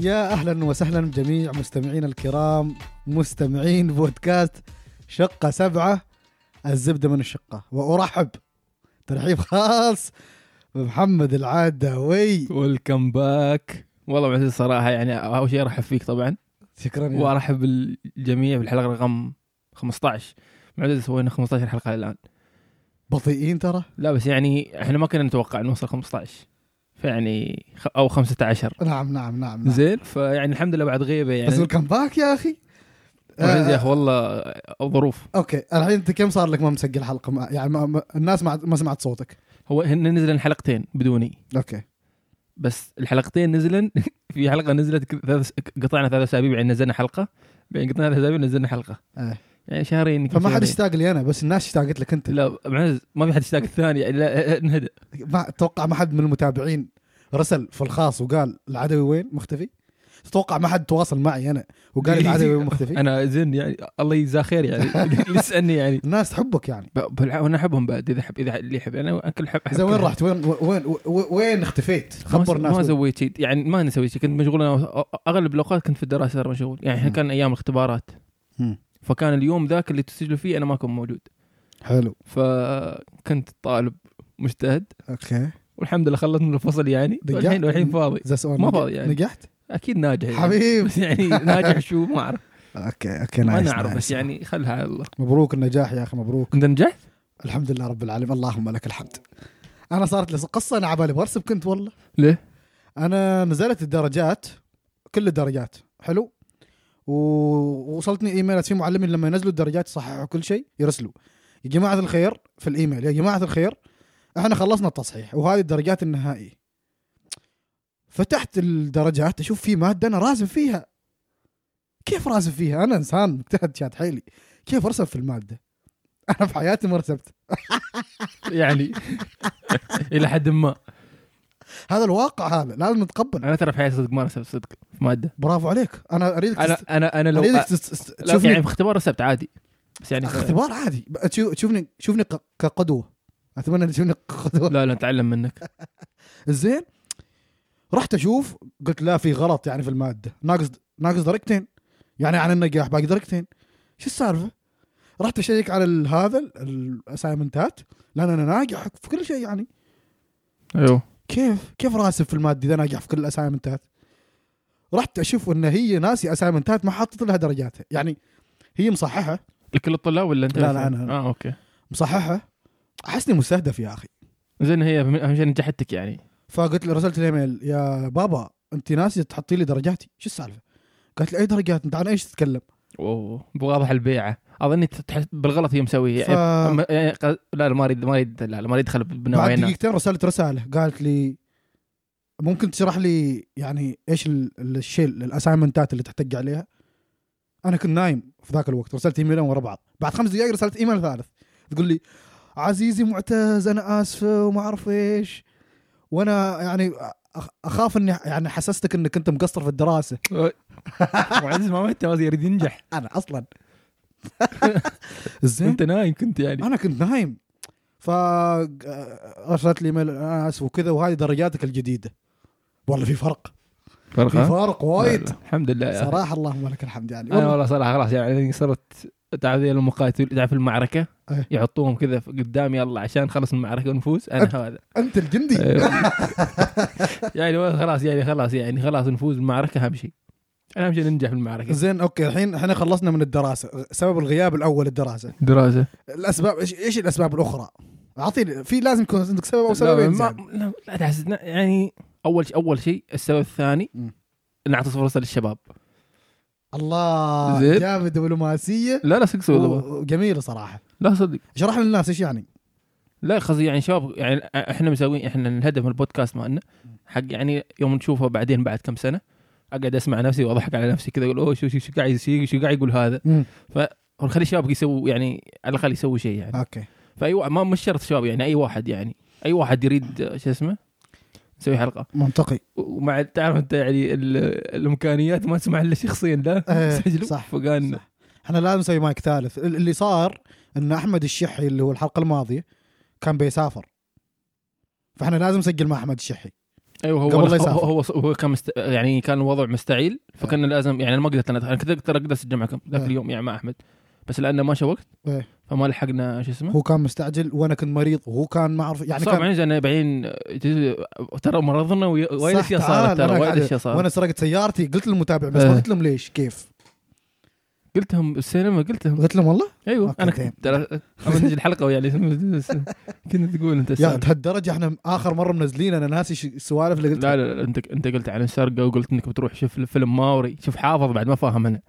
يا أهلا وسهلا بجميع مستمعينا الكرام مستمعين بودكاست شقة سبعة الزبدة من الشقة. وأرحب ترحيب خاص بمحمد العدوي. ويلكم باك والله معزز صراحة يعني أول شيء أرحب فيك طبعا. شكرا يا وأرحب بالجميع بالحلقة رقم 15 معزز سوينا 15 حلقه الآن. بطيئين ترى؟ لا بس يعني إحنا ما كنا نتوقع نوصل 15 فيعني أو 15 نعم نعم نعم, نعم. زين؟ فيعني الحمد لله بعد غيبة بس يعني الكم باك يا أخي. يا آه، أخي والله ظروف. أوكي الحين أنت كم صار لك ما مسجل حلقة؟ ما يعني ما الناس ما, ما سمعت صوتك. هو هن نزلن حلقتين بدوني. أوكي. بس الحلقتين نزلن. في حلقة نزلت قطعنا ثلاث أسابيع بعدين نزلنا حلقة. بعدين قطعنا ثلاث أسابيع نزلنا حلقة. آه. يعني شهرين فما حد. اشتاق لي أنا بس الناس اشتاقت لك أنت. لا معز ما في حد يشتاق الثاني يعني لا انهدى. ما أتوقع ما حد من المتابعين رسل في الخاص وقال العدوي وين؟ مختفي؟ تتوقع ما حد تواصل معي أنا وقال العدوي وين مختفي؟ أنا زين يعني الله يجزاه خير يعني. يسألني يعني. الناس تحبك يعني. وأنا أحبهم بعد إذا حب إذا اللي يحب أنا أكل حب زين وين رحت؟ وين وين وين, اختفيت؟ خبر ما الناس وين. سويت شيء يعني ما أنا سويت شيء كنت مشغول أنا أغلب الأوقات كنت في الدراسة مشغول. يعني إحنا. كان أيام الاختبارات. فكان اليوم ذاك اللي تسجلوا فيه أنا ما كنت موجود. حلو. فكنت طالب مجتهد. okay. والحمد لله خلصت من الفصل يعني. دققت؟ والحين والحين فاضي. ما فاضي يعني. نجحت؟ أكيد ناجح يعني. حبيب. بس يعني ناجح شو ما أعرف. okay okay ما nice نعرف nice. بس يعني خلها على الله. مبروك النجاح يا أخي مبروك. أنت نجحت؟ الحمد لله رب العالمين. اللهم لك الحمد. أنا صارت لي قصة أنا عبالي برسب كنت والله. ليه؟ أنا نزلت الدرجات كل الدرجات. حلو؟ ووصلتني إيميلات في معلمين لما ينزلوا الدرجات يصححوا كل شيء يرسلوا. يا جماعة الخير في الإيميل يا جماعة الخير إحنا خلصنا التصحيح وهذه الدرجات النهائية. فتحت الدرجات أشوف في مادة أنا راسم فيها. كيف راسم فيها؟ أنا إنسان مجتهد شاد حيلي. كيف أرسم في المادة؟ أنا في حياتي ما رسمت. يعني إلى حد ما. هذا الواقع هذا لازم نتقبل. أنا ترى في حياتي صدق ما رسبت صدق في مادة. برافو عليك. أنا أريدك أنا تست... أنا أنا لو أريدك تست... لا تشوفني يعني في اختبار رسبت عادي. بس يعني اختبار عادي. شوفني شوفني ق- كقدوة. أتمنى ان تشوفني قدوه لا لا اتعلم منك. زين. رحت أشوف قلت لا في غلط يعني في المادة. ناقص ناقص درجتين. يعني عن النجاح باقي درجتين. شو السالفة؟ رحت أشيك على هذا ال- الاسايمنتات لأن أنا ناجح. في كل شيء يعني. أيوه. كيف كيف راسب في المادة إذا ناجح في كل ال assignments رحت أشوف إن هي ناسي assignments ما حطت لها درجاتها يعني هي مصححة. لكل الطلاب ولا أنت؟ لا،؟ لا، أنا- آه okay. مصححة. أحسني مستهدف يا أخي. زين هي اهم شيء نجحتك يعني. فقلت له رسلت الايميل يا بابا أنت ناسي تحطي لي درجاتي. شو السالفة؟ قالت لي أي درجات؟ أنت عن إيش تتكلم؟ اوه بواضح البيعة. اظني تحس بالغلط هي مسويه ف... يعني لا لا ما اريد ما اريد لا لا ما أريد ادخل بعد بنوعين دقيقتين رسلت رسالة قالت لي ممكن تشرح لي يعني إيش ال- ال- الشيء الاسايمنتات اللي تحتج عليها؟ أنا كنت نايم في ذاك الوقت رسلت إيميلين ورا بعض. بعد خمس دقائق رسلت إيميل ثالث. تقول لي عزيزي معتز أنا اسفه وما أعرف إيش. وأنا يعني أخ- أخاف إني يعني حسستك إنك انت مقصر في الدراسة. معزز ما مت ما يريد ينجح. أنا أصلا. زين انت نايم كنت يعني. أنا كنت نايم. ف ارسلت لي ايميل أنا أسف وكذا وهذه درجاتك الجديدة. والله في فرق. فرق في؟ فرق وايد. الحمد لله. صراحة اللهم لك الحمد يعني أنا والله. صراحة خلاص يعني صرت تعرف ذي المقاتل تعرف المعركة إيه. يحطوهم كذا قدامي يلا عشان نخلص المعركة ونفوز أنا هذا. أنت الجندي. أيوه. يعني خلاص يعني خلاص يعني خلاص نفوز المعركة أهم شيء. اهم شيء ننجح في المعركه زين أوكي الحين إحنا خلصنا من الدراسة. سبب الغياب الأول الدراسة. دراسة. الأسباب إيش إيش الأسباب الأخرى؟ اعطيني في لازم يكون عندك سبب أو لا سببين ما زين. لا, لا تحسسنا يعني أول شيء أول شيء السبب الثاني مم. نعطي فرصة للشباب. الله زين. جامد دبلوماسية. لا لا صدق صدق والله. وجميله صراحة. لا صدق. اشرح للناس إيش يعني؟ لا قصدي يعني شباب يعني إحنا مسوين إحنا الهدف من البودكاست مالنا. حق يعني يوم نشوفه بعدين بعد كم سنة. أقعد أسمع نفسي وأضحك على نفسي كذا أقول أوه شو شو قاعد يصير؟ شو قاعد يقول هذا. ونخلي الشباب يسووا يعني على الأقل يسوي شيء يعني. okay. فاي ما مش شرط شباب يعني أي واحد يعني. أي واحد يريد شو اسمه؟ يسوي حلقة. منطقي. ومع تعرف أنت يعني ال- الإمكانيات ما تسمح الا شخصيا لا سجلوا صح، فقال صح. إحنا لازم نسوي مايك ثالث. ال- اللي صار إن أحمد الشحي اللي هو الحلقة الماضية كان بيسافر. فإحنا لازم نسجل مع أحمد الشحي. أيوه هو قبل هو. هو, هو كان مست... يعني كان الوضع مستعجل فكان لازم يعني أنا ما قدرت أنا أنا كنت أقدر أقدر أسجل معكم ذاك إيه. اليوم يعني مع أحمد بس لأنه ما وقت إيه. فما لحقنا شو اسمه هو كان مستعجل وأنا كنت مريض وهو كان ما أعرف يعني صار كان أنا بعدين ترى مرضنا وايد اشياء صارت ترى وايد اشياء صارت وأنا سرقت سيارتي قلت للمتابع بس ما إيه. قلت لهم ليش كيف قلت لهم بالسينما قلت لهم قلت لهم والله؟ أيوه أنا. كنت الحلقة يعني كنت تقول أنت يا. لهالدرجه إحنا آخر مرة منزلين. أنا ناسي السوالف اللي قلتها. لا لا لا أنت أنت قلت عن السرقه وقلت إنك بتروح شوف فيلم ماوري. شوف حافظ بعد ما فاهم أنا.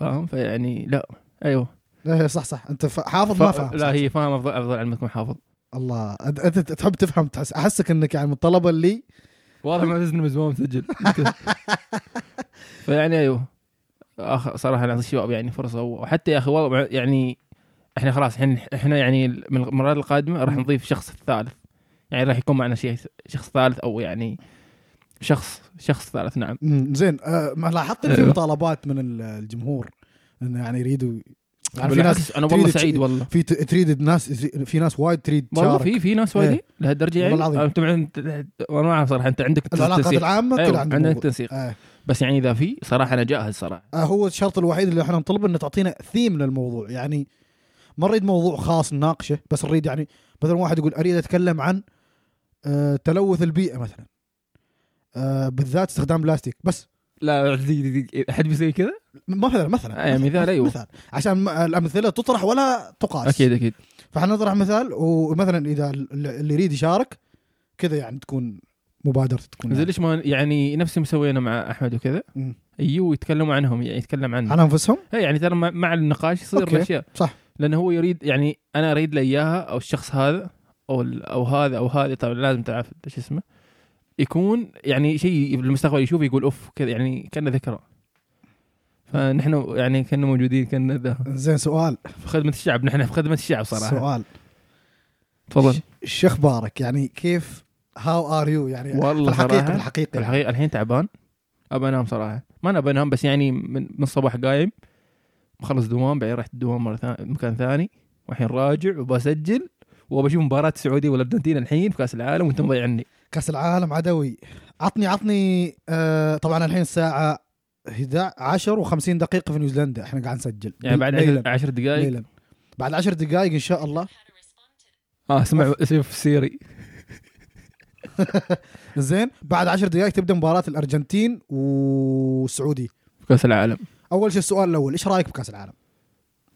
فاهم؟ فيعني لا. أيوه. لا صح صح. أنت ف- حافظ ما فاهم. لا هي فاهم أفضل أفضل علمك من حافظ. الله. أنت تحب تفهم تحس أحسك إنك يعني من الطلبه اللي واضح ما تزن زمان مسجل. فيعني أيوه. آخ صراحة نعطي الشباب يعني فرصة وحتى يا أخي والله يعني إحنا خلاص الحين إحنا يعني من المرات القادمة راح. نضيف شخص ثالث يعني راح يكون معنا شيء شخص ثالث أو يعني شخص شخص ثالث نعم زين آه ما لاحظت في أيوه. مطالبات من ال- الجمهور انه يعني يريدوا يعني في ناس أنا والله سعيد والله في تريد الناس في ناس وايد تريد والله في في ناس وايد إيه. لهالدرجة يعني والله العظيم. انت أنا ما أعرف صراحة أنت عندك العلاقات العامة كلها عندك عندك. تنسيق آه. بس يعني إذا في صراحة أنا جاهز صراحة. آه هو الشرط الوحيد اللي إحنا نطلبه إنه تعطينا ثيم للموضوع. يعني ما نريد موضوع خاص نناقشه بس نريد يعني مثلا واحد يقول أريد أتكلم عن آه تلوث البيئة مثلا. آه بالذات استخدام بلاستيك. بس لا دي- دي- أحد بيسوي كذا؟ مثلا مثلا آه، مثال، أيوه. مثال عشان الأمثلة تطرح ولا تقاس. أكيد أكيد. فإحنا نطرح مثال ومثلا إذا اللي يريد يشارك كذا يعني تكون مبادرته تكون زي يعني. ليش ما يعني نفس مسوينا مع أحمد وكذا. يجوا يتكلموا عنهم يعني يتكلم عنهم على أنفسهم؟ هي يعني ترى مع- النقاش يصير. الأشياء. صح. لأنه هو يريد يعني أنا أريد له إياها أو الشخص هذا أو أو هذا أو هذه طبعا لازم تعرف إيش اسمه. يكون يعني شيء بالمستقبل يشوف يقول أوف كذا يعني كأنه ذكرى. فنحن يعني كنا موجودين كنا ذا. زين سؤال. في خدمة الشعب نحن في خدمة الشعب صراحة. سؤال. تفضل. شو أخبارك؟ يعني كيف how are you يعني والله الحقيقة الحقيقة. الحقيقة الحين تعبان أبى أنام صراحة. ما أنا أبى أنام بس يعني من, من الصباح قايم مخلص دوام بعدين رحت الدوام مرة ثانية مكان ثاني والحين راجع وبسجل وبشوف مباراة السعوديه والأرجنتين الحين في كأس العالم وانت مضيعني كأس العالم عدوي. عطني عطني آه طبعا الحين الساعة 11 و50 دقيقة في نيوزيلندا. إحنا قاعد نسجل. يعني بعد ليلا 10 دقائق بعد 10 دقائق إن شاء الله. آه اسمع في سيري. زين بعد 10 دقائق تبدأ مباراة الأرجنتين والسعودي في كاس العالم. أول شيء السؤال الأول إيش رأيك بكأس العالم؟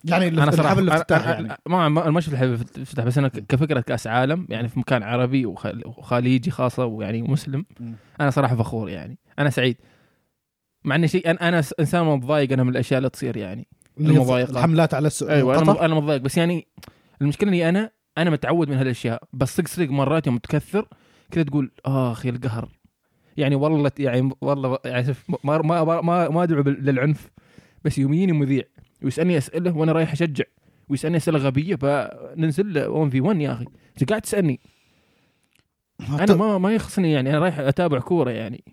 يعني أنا صراحة أنا- الافتتاح أنا- يعني. ما ما شفت الحفل الافتتاح بس أنا كفكرة كأس عالم يعني في مكان عربي وخ- وخليجي خاصة ويعني مسلم. أنا صراحة فخور يعني. أنا سعيد. مع ان شيء أنا س- إنسان متضايق أنا من الأشياء اللي تصير يعني. المضايقات. الحملات على السعوديه أيوه أنا أنا متضايق. بس يعني المشكلة إني أنا أنا متعود من هالاشياء بس صدق صدق مرات يوم تكثر كذا تقول آخ يا القهر يعني والله يعني والله يعني شوف ما ما ما, ما, أدعو للعنف بس يوم يجيني مذيع ويسألني أسئلة وأنا رايح أشجع ويسألني أسئلة غبية فننزل 1 في 1 يا أخي أنت قاعد تسألني أنا ما ما يخصني يعني أنا رايح أتابع كورة يعني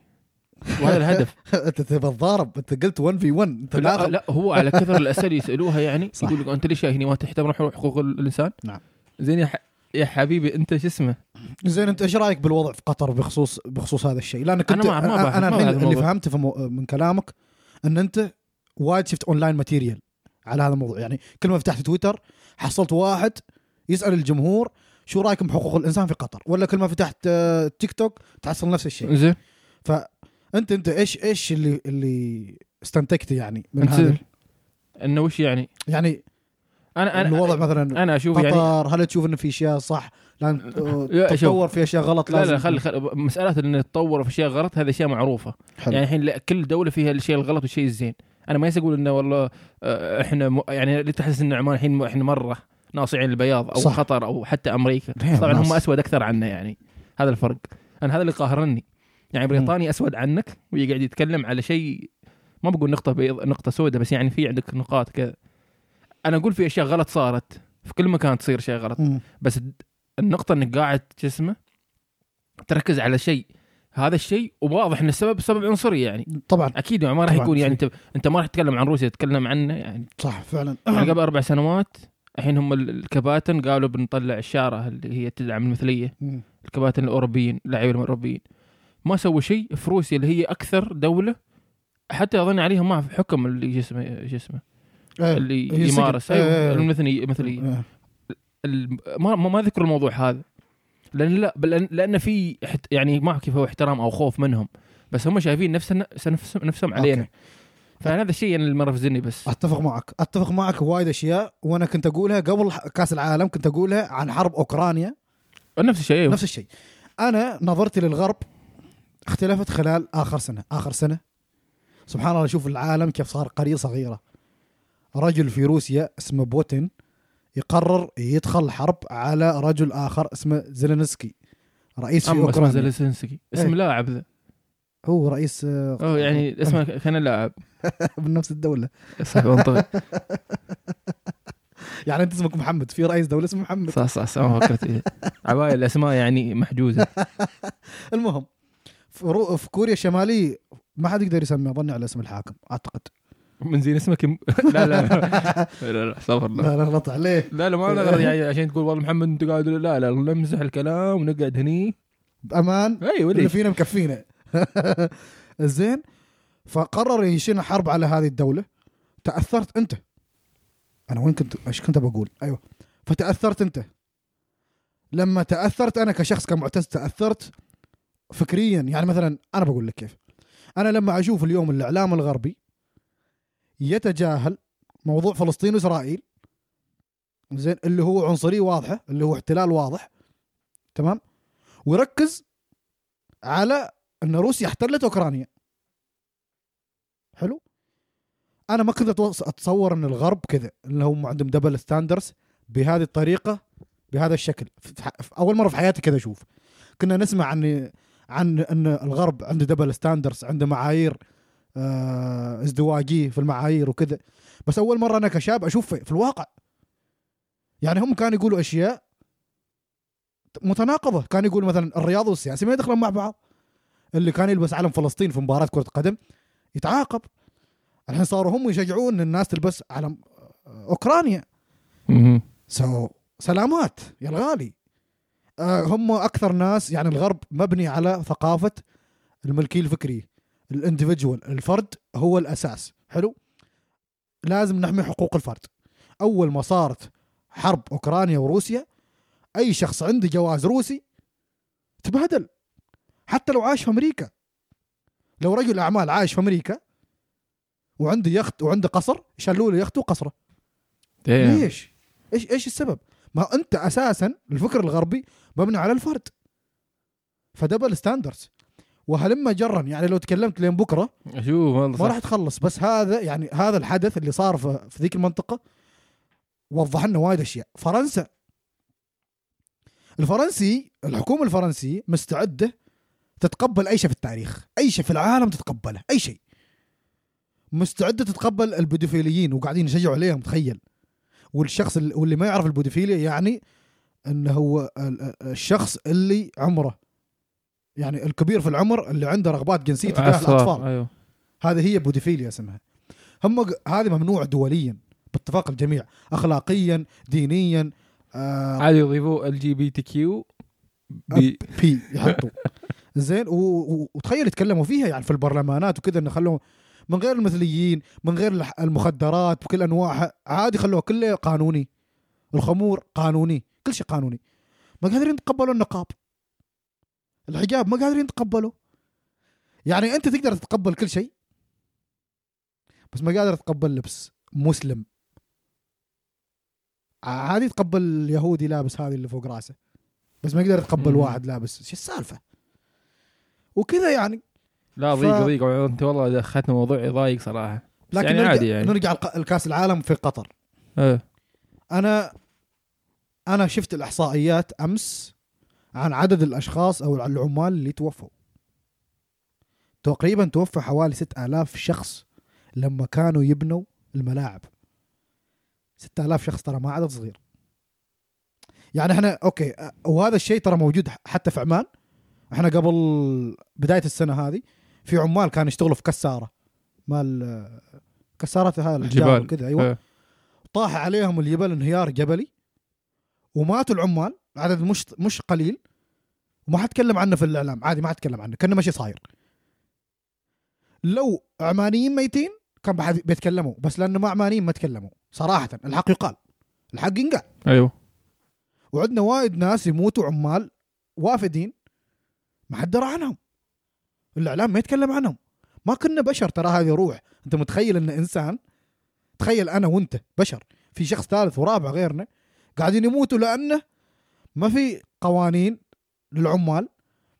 وهذا الهدف أنت تبى تضارب أنت قلت 1 في 1 أنت لا, لا هو على كثر الأسئلة يسألوها يعني. يقول لك أنت ليش هنا ما تحترم حقوق الإنسان؟ نعم. زين يا, حبيبي أنت شو اسمه؟ زين أنت إيش رأيك بالوضع في قطر بخصوص بخصوص هذا الشيء؟ لأن كنت أنا ما- ما بعرف- أنا الحين اللي. فهمته في مو من كلامك إن أنت وايد شفت online material على هذا الموضوع يعني كل ما فتحت تويتر حصلت واحد يسأل الجمهور شو رأيكم بحقوق الإنسان في قطر ولا كل ما فتحت آه، تيك توك تحصل نفس الشيء زين فانت انت إيش إيش اللي اللي استنتجته يعني من هذا إنه وش يعني؟ يعني أنا أنا الوضع مثلا أنا أشوف يعني هل تشوف إنه في أشياء صح لأن لا،. تتطور في أشياء غلط لا لازم لا خلي خل... مسألة ان تطور في أشياء غلط هذه أشياء معروفة حلو. يعني الحين لا- كل دولة فيها الشيء الغلط والشيء الزين أنا ما يقول إنه والله آه، إحنا. يعني اللي تحس ان عمان الحين إحنا مرة ناصعين البياض أو صح. قطر أو حتى أمريكا هي طبعا ناس. هم أسود أكثر عنا يعني هذا الفرق أنا هذا اللي قاهرني يعني بريطانيا أسود عنك ويقعد يتكلم على شيء ما بقول نقطة بيض نقطة سوداء بس يعني في عندك نقاط كذا أنا أقول في أشياء غلط صارت في كل مكان تصير شيء غلط. مم. بس النقطة إنك قاعد شو اسمه تركز على شيء. هذا الشيء وواضح ان السبب سبب عنصري يعني. طبعا. أكيد يعني ما راح يكون يعني. انت أنت ما راح تتكلم عن روسيا تتكلم عنه يعني. صح فعلا. يعني قبل أربع سنوات الحين هم ال- الكباتن قالوا بنطلع الشاره اللي هي تدعم المثلية. مم. الكباتن الأوروبيين اللاعبين الأوروبيين. ما سوى شيء في روسيا اللي هي أكثر دولة حتى أظن عليهم ما في حكم اللي شو اسمه إيه. اللي. يمارس إيه،. أيوة، المثلي مثلي. ال- ما ما ذكر الموضوع هذا لأن لا بل لأن- لأن في يعني ما كيف هو احترام أو خوف منهم بس هم شايفين نفسنا نفسهم نفسهم علينا أوكي. فهذا الشيء اللي مره في بس أتفق معك أتفق معك وايد أشياء وأنا كنت أقولها قبل كأس العالم كنت أقولها عن حرب أوكرانيا نفس الشيء أيوة. نفس الشيء أنا نظرتي للغرب اختلفت خلال آخر سنة آخر سنة سبحان الله شوف العالم كيف صار قرية صغيرة رجل في روسيا اسمه بوتين يقرر يدخل حرب على رجل آخر اسمه زيلينسكي رئيس في أما اسمه أوكرانيا. زيلينسكي. اسم إيه. لاعب ذا. هو رئيس أو يعني اسمه كان لاعب. من نفس الدولة. صح منطقي. يعني أنت اسمك محمد في رئيس دولة اسمه محمد. صح صح صح ما فكرت فيه. عباية الأسماء يعني محجوزة. المهم في, رو... في كوريا الشمالية ما حد يقدر يسمي اظني على اسم الحاكم أعتقد. من زين اسمك يم- لا لا لا. لا استغفر الله لا. لا غلط عليه. لا لا ما نغلط يعني عشان تقول والله محمد انت قاعد لا لا نمزح الكلام ونقعد هني. بأمان. أيوه اللي ليش فينا مكفينا. زين فقرر يشين حرب على هذه الدولة. تأثرت أنت. أنا وين كنت إيش كنت بقول أيوه. فتأثرت أنت. لما تأثرت أنا كشخص كمعتز تأثرت فكريا. يعني مثلا أنا بقول لك كيف. أنا لما أشوف اليوم الإعلام الغربي يتجاهل موضوع فلسطين وإسرائيل. زين اللي هو عنصرية واضحة اللي هو احتلال واضح. تمام؟ ويركز على إن روسيا احتلت أوكرانيا. حلو؟ أنا ما كنت أتصور إن الغرب كذا انهم عندهم double standards بهذه الطريقة بهذا الشكل. أول مرة في حياتي كذا أشوف. كنا نسمع عن عن إن الغرب عنده double standards عنده معايير ازدواجيه في المعايير وكذا. بس أول مرة أنا كشاب أشوف في, الواقع. يعني هم كانوا يقولوا أشياء متناقضة. كانوا يقولوا مثلا الرياضه والسياسة ما يدخلون مع بعض. اللي كان يلبس علم فلسطين في مباراة كرة قدم يتعاقب. الحين صاروا هم يشجعون الناس تلبس علم أوكرانيا. مهم. سو سلامات يا الغالي. آه هم أكثر ناس يعني الغرب مبني على ثقافة الملكية الفكرية. الاندفجوال الفرد هو الأساس. حلو؟ لازم نحمي حقوق الفرد. أول ما صارت حرب أوكرانيا وروسيا أي شخص عنده جواز روسي تبهدل حتى لو عاش في أمريكا. لو رجل أعمال عايش في أمريكا وعنده يخت وعنده قصر شالوا له يخته وقصره. ليش؟ إيش إيش السبب؟ ما أنت أساسا الفكر الغربي مبني على الفرد. ف double standards وهلما جرا. يعني لو تكلمت لين بكرة شوف والله ما. راح تخلص. بس هذا يعني هذا الحدث اللي صار في, في ذيك المنطقة وضح لنا وايد أشياء. فرنسا. الفرنسي الحكومة الفرنسية مستعدة تتقبل أي شيء في التاريخ. أي شيء في العالم تتقبله. أي شيء. مستعدة تتقبل البيدوفيليين وقاعدين يشجعوا عليهم تخيل. والشخص اللي, واللي ما يعرف البودوفيليا يعني إنه هو ال- ال- الشخص اللي عمره يعني الكبير في العمر اللي عنده رغبات جنسية تجاه. الأطفال أيوه. هذه هي بوديفيليا اسمها. هم هذه ممنوع دوليا باتفاق الجميع اخلاقيا دينيا آه عادي يضيفوا ال جي بي تي كيو بي. بي يحطوا. زين وتخيل يتكلموا فيها يعني في البرلمانات وكذا إنه خلوهم من غير المثليين من غير المخدرات بكل انواعها عادي خلوها كله قانوني. الخمور قانوني كل شيء قانوني. ما قادرين يتقبلوا النقاب. الحجاب ما قادرين يتقبلوا. يعني أنت تقدر تتقبل كل شيء بس ما قادر تتقبل لبس مسلم. عادي يتقبل اليهودي لابس هذه اللي فوق راسه بس ما يقدر يتقبل. واحد لابس. شو السالفة؟ وكذا يعني. لا ف- ضيق ضيق. أنت والله دخلتنا موضوع يضايق صراحة. لكن يعني نرجع, عادي يعني. نرجع الكأس العالم في قطر. إيه. أنا أنا شفت الإحصائيات أمس عن عدد الأشخاص أو العمال اللي توفوا. تقريبا توفى حوالي 6000 شخص لما كانوا يبنوا الملاعب. 6000 شخص ترى ما عدد صغير. يعني إحنا أوكي وهذا الشيء ترى موجود حتى في عمان. إحنا قبل بداية السنة هذه في عمال كانوا يشتغلوا في كسارة. مال كسارات هاي الجبال وكذا أيوه. إيه. طاح عليهم الجبل انهيار جبلي وماتوا العمال. عدد مش مش قليل وما حتكلم عنه في الإعلام عادي ما حتكلم عنه كأنه ماشي صاير. لو عمانيين ميتين كان بيتكلموا بس لأنه ما عمانيين ما تكلموا صراحة الحق يقال الحق ينقال. أيوه. وعندنا وايد ناس يموتوا عمال وافدين ما حد درى عنهم. الإعلام ما يتكلم عنهم. ما كنا بشر ترى هذه روح. أنت متخيل إن إنسان تخيل أنا وأنت بشر في شخص ثالث ورابع غيرنا قاعدين يموتوا لأنه ما في قوانين للعمال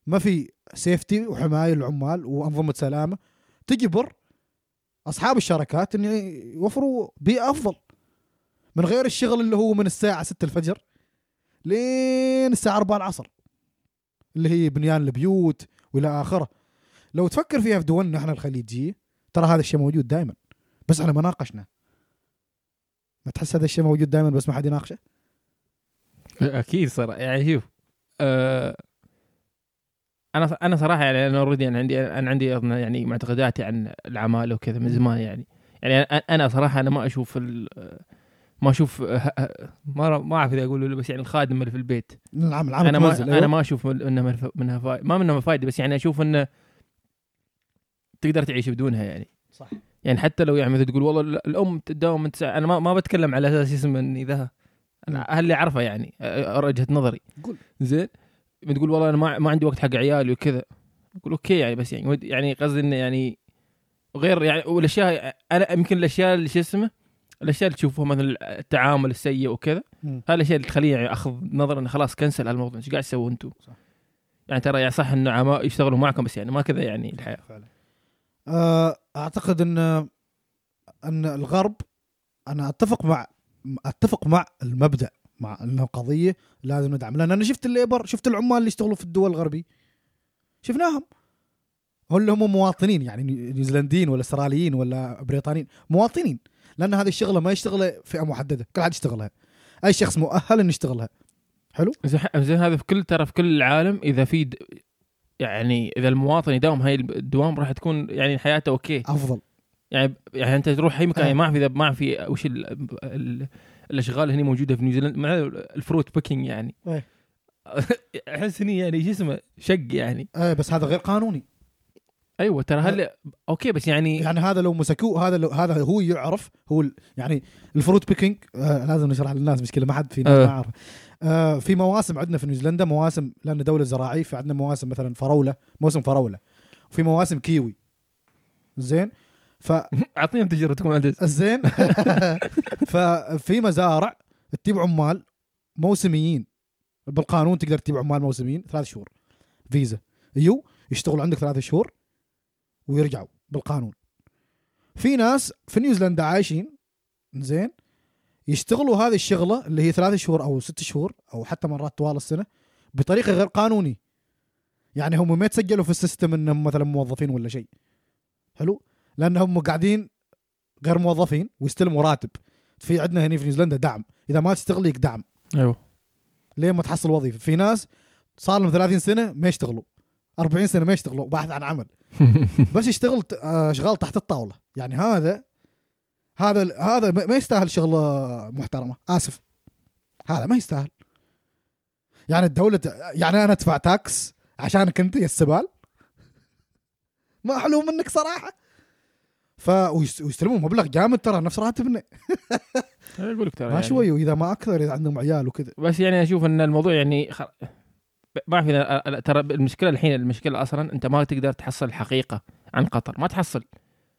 ما في سيفتي وحماية للعمال وأنظمة سلامة. تجبر أصحاب الشركات ان يوفروا بيئة أفضل. من غير الشغل اللي هو من الساعة 6 الفجر لين الساعة 4 العصر اللي هي بنيان البيوت وإلى آخره. لو تفكر فيها في دولنا إحنا الخليجية ترى هذا الشيء موجود دائما بس إحنا ما ناقشنا ما تحس هذا الشيء موجود دائما بس ما حد يناقشه؟ أكيد صراحة. يعني شوف آه أنا أنا صراحة يعني أنا اوريدي أنا عندي أنا عندي يعني معتقداتي عن العماله وكذا من زمان يعني. يعني أنا صراحة أنا ما أشوف ما أشوف ما ما أعرف إذا أقول بس يعني الخادم اللي في البيت. العمل العمل أنا ما أيوه. أنا ما أشوف انها منها فائده ما منها فائده بس يعني أشوف إنه تقدر تعيش بدونها يعني. صح. يعني حتى لو يعني مثلا تقول والله الأم تداوم من تسع أنا ما, ما بتكلم على أساس اسم إني ذا أنا اللي أعرفه يعني وجهة نظري. قول. زين؟ بتقول والله أنا ما, ما عندي وقت حق عيالي وكذا. أقول okay يعني بس يعني يعني قصدي إنه يعني غير يعني والأشياء أنا يمكن الأشياء اللي شو اسمه الأشياء اللي تشوفها مثلا التعامل السيء وكذا هذه الأشياء اللي تخليني يعني أخذ نظر إنه خلاص cancel هالموضوع. إيش قاعد تسووا أنتم؟ يعني ترى يعني صح إنه عماء يشتغلوا معكم بس يعني ما كذا يعني الحياة. فعلا. آه، أعتقد إن إن الغرب أنا أتفق مع أتفق مع المبدأ مع إنه قضية لازم ندعم. لأن أنا شفت الليبر شفت العمال اللي يشتغلوا في الدول الغربية. شفناهم. اللي هم مواطنين؟ يعني نيوزيلنديين ولا أستراليين ولا بريطانيين؟ مواطنين. لأن هذه الشغلة ما يشتغلها فئة محددة. كل حد يشتغلها. أي شخص مؤهل إنه يشتغلها. حلو؟ زين هذا في كل ترى في كل العالم إذا في يعني إذا المواطن يداوم هاي الدوام راح تكون يعني حياته okay. أفضل. يعني يعني انت تروح اي مكان يعني ما في اذا ما في وش ال ال الأشغال هنا موجودة في نيوزيلندا مع ال fruit picking يعني. إيه. أحس إني يعني شو اسمه شق يعني. إيه بس هذا غير قانوني. أيوه ترى هل okay بس يعني يعني هذا لو مسكوه هذا لو هذا هو يعرف هو يعني ال fruit picking آه لازم نشرح للناس مشكلة ما حد في ناس أه. ما يعرف. آه في مواسم عندنا في نيوزيلندا مواسم لأن دولة زراعية فعندنا مواسم مثلا فراولة موسم فراولة وفي مواسم كيوي. زين؟ ف اعطيهم تجربتكم زين. ففي مزارع تجيب عمال موسميين. بالقانون تقدر تجيب عمال موسميين ثلاث شهور. فيزا. يو يشتغلوا عندك ثلاث شهور ويرجعوا بالقانون. في ناس في نيوزيلندا عايشين زين يشتغلوا هذه الشغلة اللي هي ثلاث شهور أو ست شهور أو حتى مرات طوال السنة بطريقة غير قانوني. يعني هم ما يتسجلوا في السيستم إنهم مثلا موظفين ولا شيء. حلو؟ لأنهم قاعدين غير موظفين ويستلموا راتب في عندنا هنا في نيوزيلندا دعم. إذا ما تشتغل لك دعم. أيوه. ليه ما تحصل وظيفة؟ في ناس صار لهم 30 سنة ما يشتغلوا. 40 سنة ما يشتغلوا باحث عن عمل. بس يشتغل اشغال تحت الطاولة. يعني هذا هذا هذا ما يستاهل شغله محترمة. آسف. هذا ما يستاهل. يعني الدولة يعني أنا أدفع تاكس عشانك انت يا السبال. ما حلو منك صراحة. ف ويستلمون مبلغ جامد ترى نفس راتبنا أقول لك ترى ما يعني. شوي وإذا ما أكثر اذا عندهم عيال وكذا بس يعني أشوف إن الموضوع يعني خ... ما أعرف إذا ترى المشكلة الحين المشكلة أصلا أنت ما تقدر تحصل الحقيقة عن قطر ما تحصل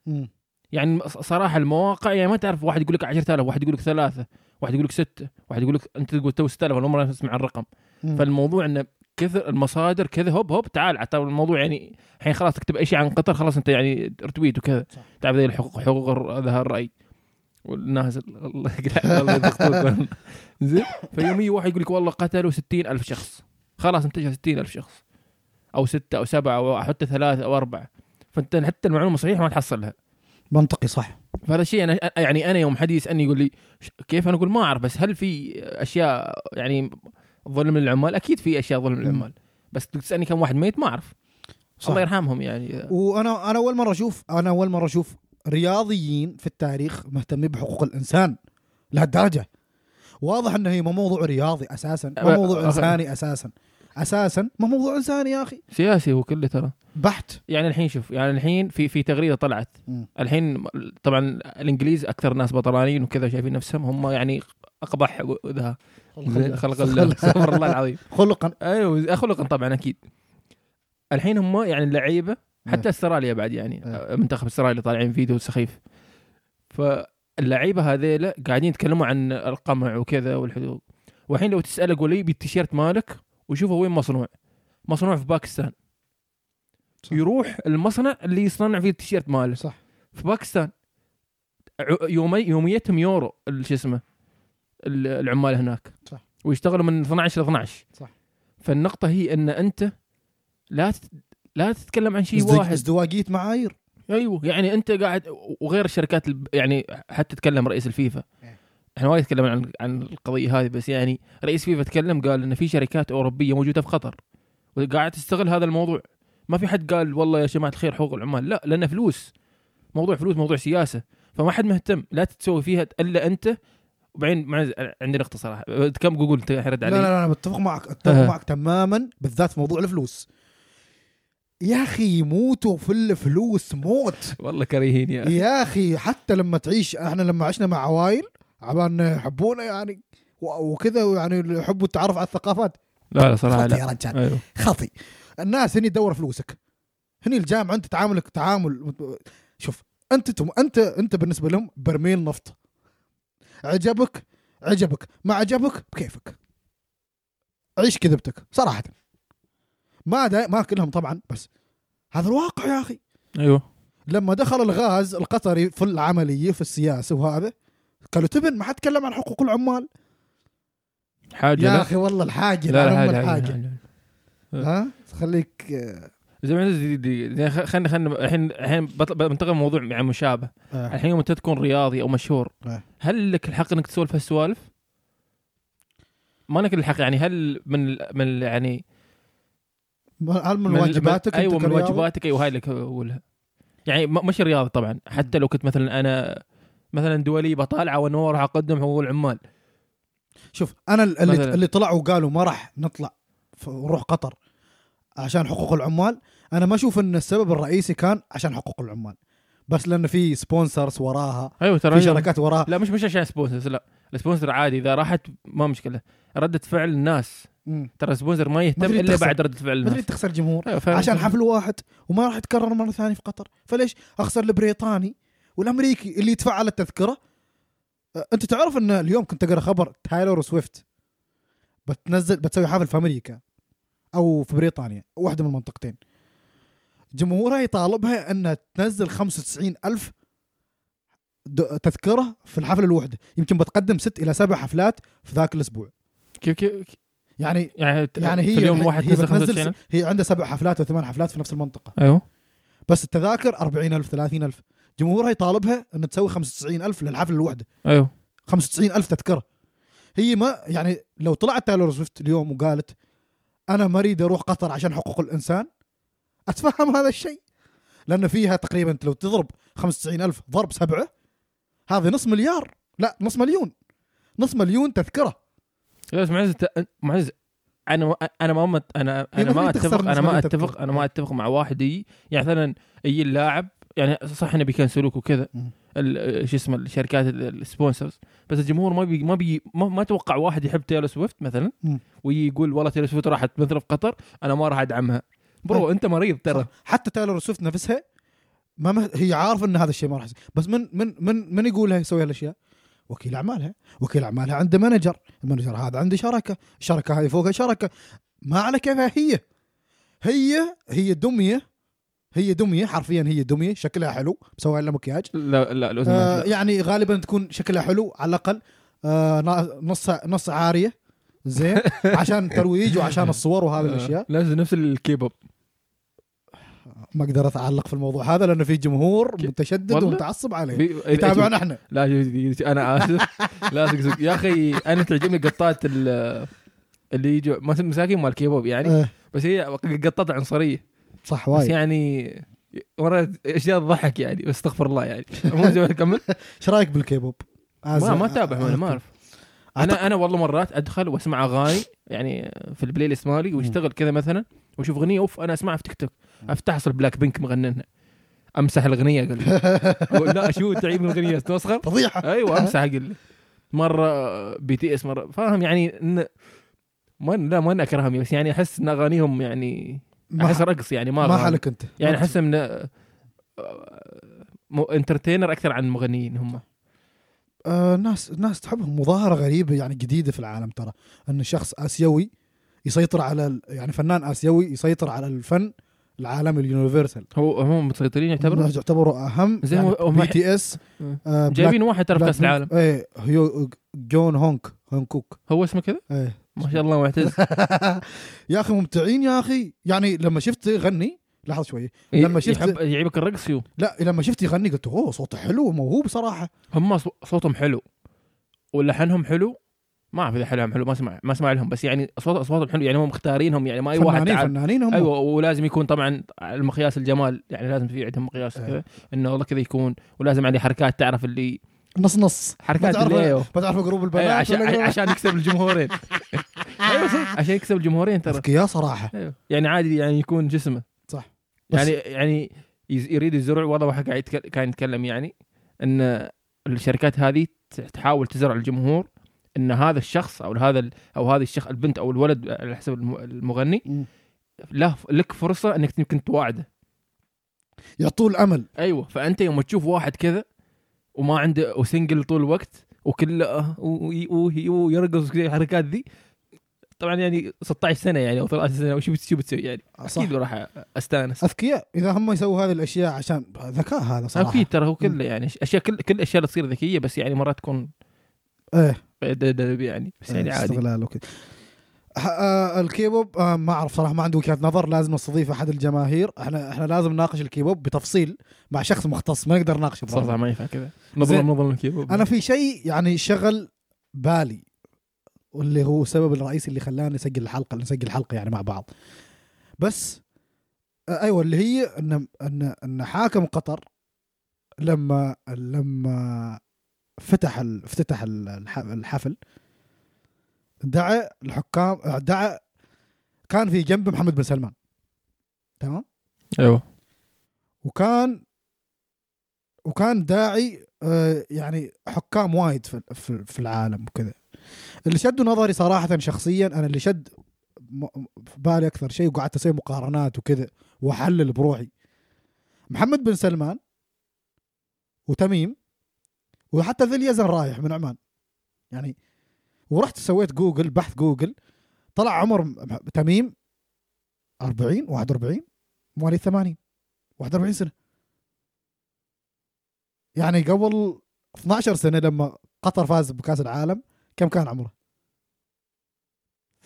مم. يعني صراحة المواقع يعني ما تعرف واحد يقول لك 10000 واحد يقول لك ثلاثة واحد يقول لك ستة واحد يقول لك أنت تقول تو 6000 أنا ما أسمع الرقم مم. فالموضوع إنه كثر المصادر كذا هوب هوب تعال حتى الموضوع يعني الحين خلاص تكتب أي شيء عن قطر خلاص أنت يعني رتويت وكذا. تعرف ذي الحقوق حقوق الرأي. والناس الله الله يضغطون زين فيوميا واحد يقول لك والله قتلوا ستين ألف شخص. خلاص انتشر ستين ألف شخص. أو ستة أو سبعة أو حتى ثلاثة أو أربعة. فأنت حتى المعلومة صحيحة ما تحصلها. منطقي صح. فهذا الشيء أنا يعني أنا يوم حد يسالني يقول لي كيف؟ أنا أقول ما أعرف بس هل في أشياء يعني ظلم للعمال أكيد في أشياء ظلم للعمال بس تسألني كم واحد ميت ما أعرف. صح. الله يرحمهم يعني. وأنا أنا أول مرة أشوف أنا أول مرة أشوف رياضيين في التاريخ مهتمين بحقوق الإنسان لهالدرجة. واضح إنه هي مو موضوع رياضي أساسا مو موضوع إنساني أساسا. أساسا ما موضوع إنساني يا أخي. سياسي هو كله ترى. بحت. يعني الحين شوف يعني الحين في في تغريدة طلعت. مم. الحين طبعا الإنجليز أكثر ناس بطلانين وكذا شايفين نفسهم هم يعني أقبح ذا. خلق الله. استغفر الله. العظيم. خلقا. أيوه خلقا طبعا أكيد. الحين هم يعني اللعيبه حتى أستراليا بعد يعني. منتخب أستراليا طالعين فيديو سخيف. فاللعيبة هذيلا قاعدين يتكلموا عن القمع وكذا والحدود. والحين لو تسأله قول لي بالتيشيرت مالك وشوفه وين مصنوع. مصنوع في باكستان. صح. يروح المصنع اللي يصنع فيه التيشيرت ماله. صح. في باكستان يومي يوميتهم يورو شو اسمه ال- العمال هناك. صح. ويشتغلوا من 12 ل 12 صح. فالنقطة هي إن أنت لا تت... لا تتكلم عن شيء ازدواج- واحد. ازدواجية معايير. أيوه. يعني أنت قاعد وغير الشركات يعني حتى تكلم رئيس الفيفا. إيه. إحنا وايد تكلمنا عن عن القضية هذه بس يعني رئيس فيفا تكلم قال إن في شركات أوروبية موجودة في قطر. وقاعد تستغل هذا الموضوع. ما في حد قال والله يا جماعة الخير حقوق العمال. لا لأنه فلوس. موضوع فلوس موضوع سياسة. فما حد مهتم. لا تسوي فيها إلا أنت. وبعدين عندي نقطة صراحة. كم جوجل رد لا علي؟ لا لا أنا متفق معك أتفق أه. معك تماما بالذات في موضوع الفلوس. يا أخي يموتوا في الفلوس موت. والله كريهين يا أخي. يا أخي حتى لما تعيش إحنا لما عشنا مع عوائل عبان يحبونا يعني وكذا يعني يحبوا التعرف على الثقافات. لا لا صراحة خطي يا لا. رجال. أيوه. خطي. الناس هني تدور فلوسك. هني الجامعة أنت تعاملك تعامل شوف أنت تم أنت أنت بالنسبة لهم برميل نفط. عجبك؟ عجبك. ما عجبك؟ بكيفك. عيش كذبتك صراحة. ما دا ما كلهم طبعا بس هذا الواقع يا أخي. أيوه. لما دخل الغاز القطري في العملية في السياسة وهذا قالوا تبن ما حد تكلم عن حقوق العمال. حاجة يا لا. أخي والله الحاجة لا لا حاجة, الحاجة. حاجة. ها خليك آه، زي ما دي خلينا خلينا الحين الحين بنتقل موضوع يعني مشابه آه. الحين يوم انت تكون رياضي أو مشهور آه. هل لك الحق إنك تسولف هالسوالف؟ ما لك الحق يعني هل من من يعني هل من واجباتك أيوه من؟ واجباتك أيوه هاي اللي أقولها يعني مش رياضي طبعا حتى لو كنت مثلا أنا مثلا دولي بطالعة وأنا راح اقدم حقوق العمال شوف أنا ال- اللي مثلاً. اللي طلعوا وقالوا ما راح نطلع ونروح قطر عشان حقوق العمال. أنا ما أشوف إن السبب الرئيسي كان عشان حقوق العمال. بس لأن في sponsors وراها أيوه ترى في أيوة. شركات وراها. لا مش مش عشان sponsor لا. ال sponsor عادي إذا راحت ما مشكلة. ردة فعل الناس. ترى ال sponsor ما يهتم ما إلا تخسر. بعد ردة فعل ما الناس. تخسر جمهور. أيوة. عشان حفل واحد وما راح يتكرر مرة ثانية في قطر. فليش؟ أخسر البريطاني والأمريكي اللي يدفع على التذكرة. أه، أنت تعرف إن اليوم كنت أقرأ خبر تايلور سويفت بتنزل بتسوي حفل في أمريكا. أو في بريطانيا واحدة من المنطقتين. جمهورها يطالبها انها تنزل 95 ألف د- تذكرة في الحفلة الواحدة. يمكن بتقدم ست إلى سبع حفلات في ذاك الأسبوع. كيف كيف يعني يعني يعني هي في اليوم واحد هي تنزل بتنزل 95 هي عندها سبع حفلات وثمان حفلات في نفس المنطقة. أيوه. بس التذاكر 40000 30000 جمهورها يطالبها أن تسوي 95000 للحفلة الواحدة. أيوه. 95000 تذكرة. هي ما يعني لو طلعت تايلور سويفت اليوم وقالت أنا ما اريد أروح قطر عشان حقوق الإنسان؟ أتفهم هذا الشيء؟ لأن فيها تقريبا لو تضرب 95000 ضرب سبعة هذه نص مليار. لا نص مليون. نص مليون تذكرة. بس معز معز أنا أنا ما مت- أنا أنا ما أتفق أنا ما أتفق. أنا ما أتفق مع واحد يجي يعني مثلا يجي اللاعب يعني صح إنه بي cancel وك وكذا. شو اسمه الشركات ال- ال sponsors بس الجمهور ما بي ما بي ما, ما توقع واحد يحب تايلور سويفت مثلا. ويجي يقول والله تايلور سويفت راحت تمثل في قطر أنا ما راح أدعمها. bro أنت مريض ترى. حتى تايلور سويفت نفسها ما مه... هي عارفه إن هذا الشيء ما راح يصير. بس من من من من يقولها يسوي هالأشياء؟ وكيل أعمالها، وكيل أعمالها عنده manager، ال manager هذا عنده شركه، الشركة هذه فوقها شركه، ما على كيفها هي. هي هي دميه هي دمية حرفيا هي دمية شكلها حلو مسوي لها مكياج. لا لا آه. يعني غالبا تكون شكلها حلو على الأقل آه نص نص عارية. زين. عشان ترويج وعشان الصور وهذه الأشياء. لازم نفس الكيبوب. ما أقدر اتعلق في الموضوع هذا لأنه في جمهور متشدد؟ ومتعصب عليه. بي- يتابعنا إحنا. لا أنا آسف. لا تقصد يا أخي أنا تعجبني قطات ال- اللي يجوا مس- مساكين مال كيبوب يعني. آه بس هي قطات عنصرية. صح بس وايد. يعني مرات أشياء تضحك يعني بس استغفر الله يعني. مو تكمل إيش رأيك بالكيبوب؟ ما ما أتابع أنا ما أعرف. أنا أنا والله مرات أدخل وأسمع أغاني يعني في البلاي ليست مالي ويشتغل كذا مثلا وأشوف أغنية أوف أنا أسمعها في تيك توك. افتح اصل بلاك بينك مغننها أمسح الأغنية أقول لا شو تعيد من الأغنية؟ تسخر فضيحة. أيوه امسح أقول مرة بي تي اس مرة فاهم يعني إن ما لا ما أكرههم بس يعني أحس إن أغانيهم يعني أحس رقص يعني ما ما. حالك أنت. يعني أحس من آه، entertainer أكثر عن مغنيين هم. آه ناس ناس تحبهم. مظاهرة غريبة يعني جديدة في العالم ترى. إن شخص آسيوي يسيطر على ال- يعني فنان آسيوي يسيطر على الفن العالمي ال universal. هو هم مسيطرين يعتبروا؟ يعتبروا أهم. زي يعني بي تي إس آه. جايبين واحد ترى في كأس العالم. إيه هيو جون هونك هونكوك. هو اسمه كذا؟ إيه. ما شاء الله معتز. يا أخي ممتعين يا أخي. يعني لما شفت يغني لحظة شوي. لما شفت- يحب يعيبك الرقص يو لا لما شفت يغني قلت أوه صوته حلو وموهوب صراحة. هم صو- صوتهم حلو. ولحنهم حلو؟ ما أعرف إذا حلهم حلو ما اسمع ما اسمع لهم. بس يعني صوت اصواتهم حلو. يعني هم مختارينهم. يعني ما أي واحد فنانين فنانين هم أيوه ولازم يكون طبعا المقياس الجمال. يعني لازم في عندهم مقياس. كذا إنه والله كذا يكون. ولازم عليه حركات تعرف اللي نص نص. حركات ما تعرف- اللي. ما تعرف جروب البنات أيوة، عشان عشان يكسب الجمهورين. عشان يكسب الجمهورين ترى. أذكياء صراحة. أيوه. يعني عادي يعني يكون جسمه. صح. يعني يعني يريد الزرع. والله واحد قاعد كان يتكلم يعني إن الشركات هذه تحاول تزرع الجمهور إن هذا الشخص أو هذا أو هذه الشخص البنت أو الولد على حسب الم- المغني. له لك فرصة إنك يمكن تواعده. يعطوه الأمل. أيوه. فأنت يوم تشوف واحد كذا وما عنده وسنجل طول الوقت وكله آه، ويرقص الحركات ذي طبعا يعني 16 سنة يعني أو 13 سنة وشو بت- شو بتسوي يعني؟ صح أكيد راح أستأنس. أذكياء إذا هم يسووا هذه الأشياء عشان ذكاء هذا صراحة. أكيد ترى هو كله يعني أشياء كل كل الاشياء اللي تصير ذكية بس يعني مرات تكون إيه. يعني بس يعني عادي. استغلال وكذا. آه الكيبوب آه ما أعرف صراحة ما عندي وجهة نظر لازم نستضيف أحد الجماهير. إحنا إحنا لازم نناقش الكيبوب بتفصيل مع شخص مختص ما نقدر نناقشه صراحة. ما ينفع كذا. نظلم نظلم كيف أنا في شيء يعني شغل بالي. واللي هو السبب الرئيسي اللي خلانا نسجل الحلقة نسجل الحلقة يعني مع بعض. بس أيوه اللي هي إن إن إن حاكم قطر لما لما فتح ال- افتتح ال- الح- الحفل دعا الحكام دعا كان في جنب محمد بن سلمان. تمام؟ أيوه. وكان وكان داعي يعني حكام وايد في العالم وكذا. اللي شدوا نظري صراحة شخصيا أنا اللي شد بالي أكثر شيء وقعدت أسوي مقارنات وكذا وأحلل بروحي. محمد بن سلمان وتميم وحتى ذي اليزن رايح من عمان. يعني ورحت سويت جوجل بحث جوجل طلع عمر تميم 40 41 مواليد 80 41 سنة. يعني قبل 12 سنة لما قطر فاز بكأس العالم كم كان عمره؟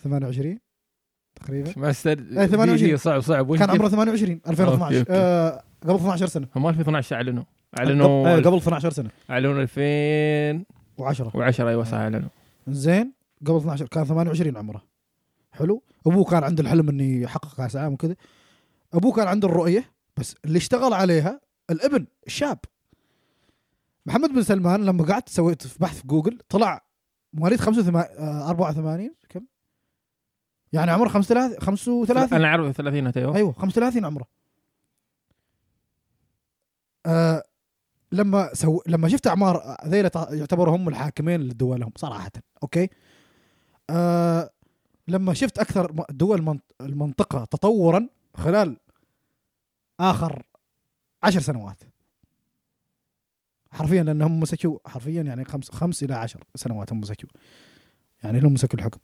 28 تقريبا. ما استد إيه، 28. دي- صعب صعب. كان؟ عمره 28 2012 أوكي، أوكي. آه قبل 12 سنة. هم 2012 أعلنوا. قبل, أعلنوا آه قبل 12 سنة. أعلنوا 2010 و10 أيوه صح أعلنوا. زين قبل 12 كان 28 عمره. حلو. أبوه كان عنده الحلم انه يحقق كاس عالم وكذا. أبوه كان عنده الرؤية بس اللي اشتغل عليها الابن الشاب. محمد بن سلمان لما قعدت سويت في بحث في جوجل طلع مواليد 85 آه، 84 كم؟ يعني عمره 35 35 أنا أعرف 30 أيوه أيوه 35 عمره. آه لما سو لما شفت أعمار ذيلا تع- يعتبروا هم الحاكمين لدولهم صراحة أوكي؟ آه لما شفت أكثر دول منط- المنطقة تطورا خلال آخر عشر سنوات. حرفيا لأنهم مسكوا حرفيا يعني خمس خمس إلى عشر سنوات هم مسكوا. يعني هم مسكوا الحكم.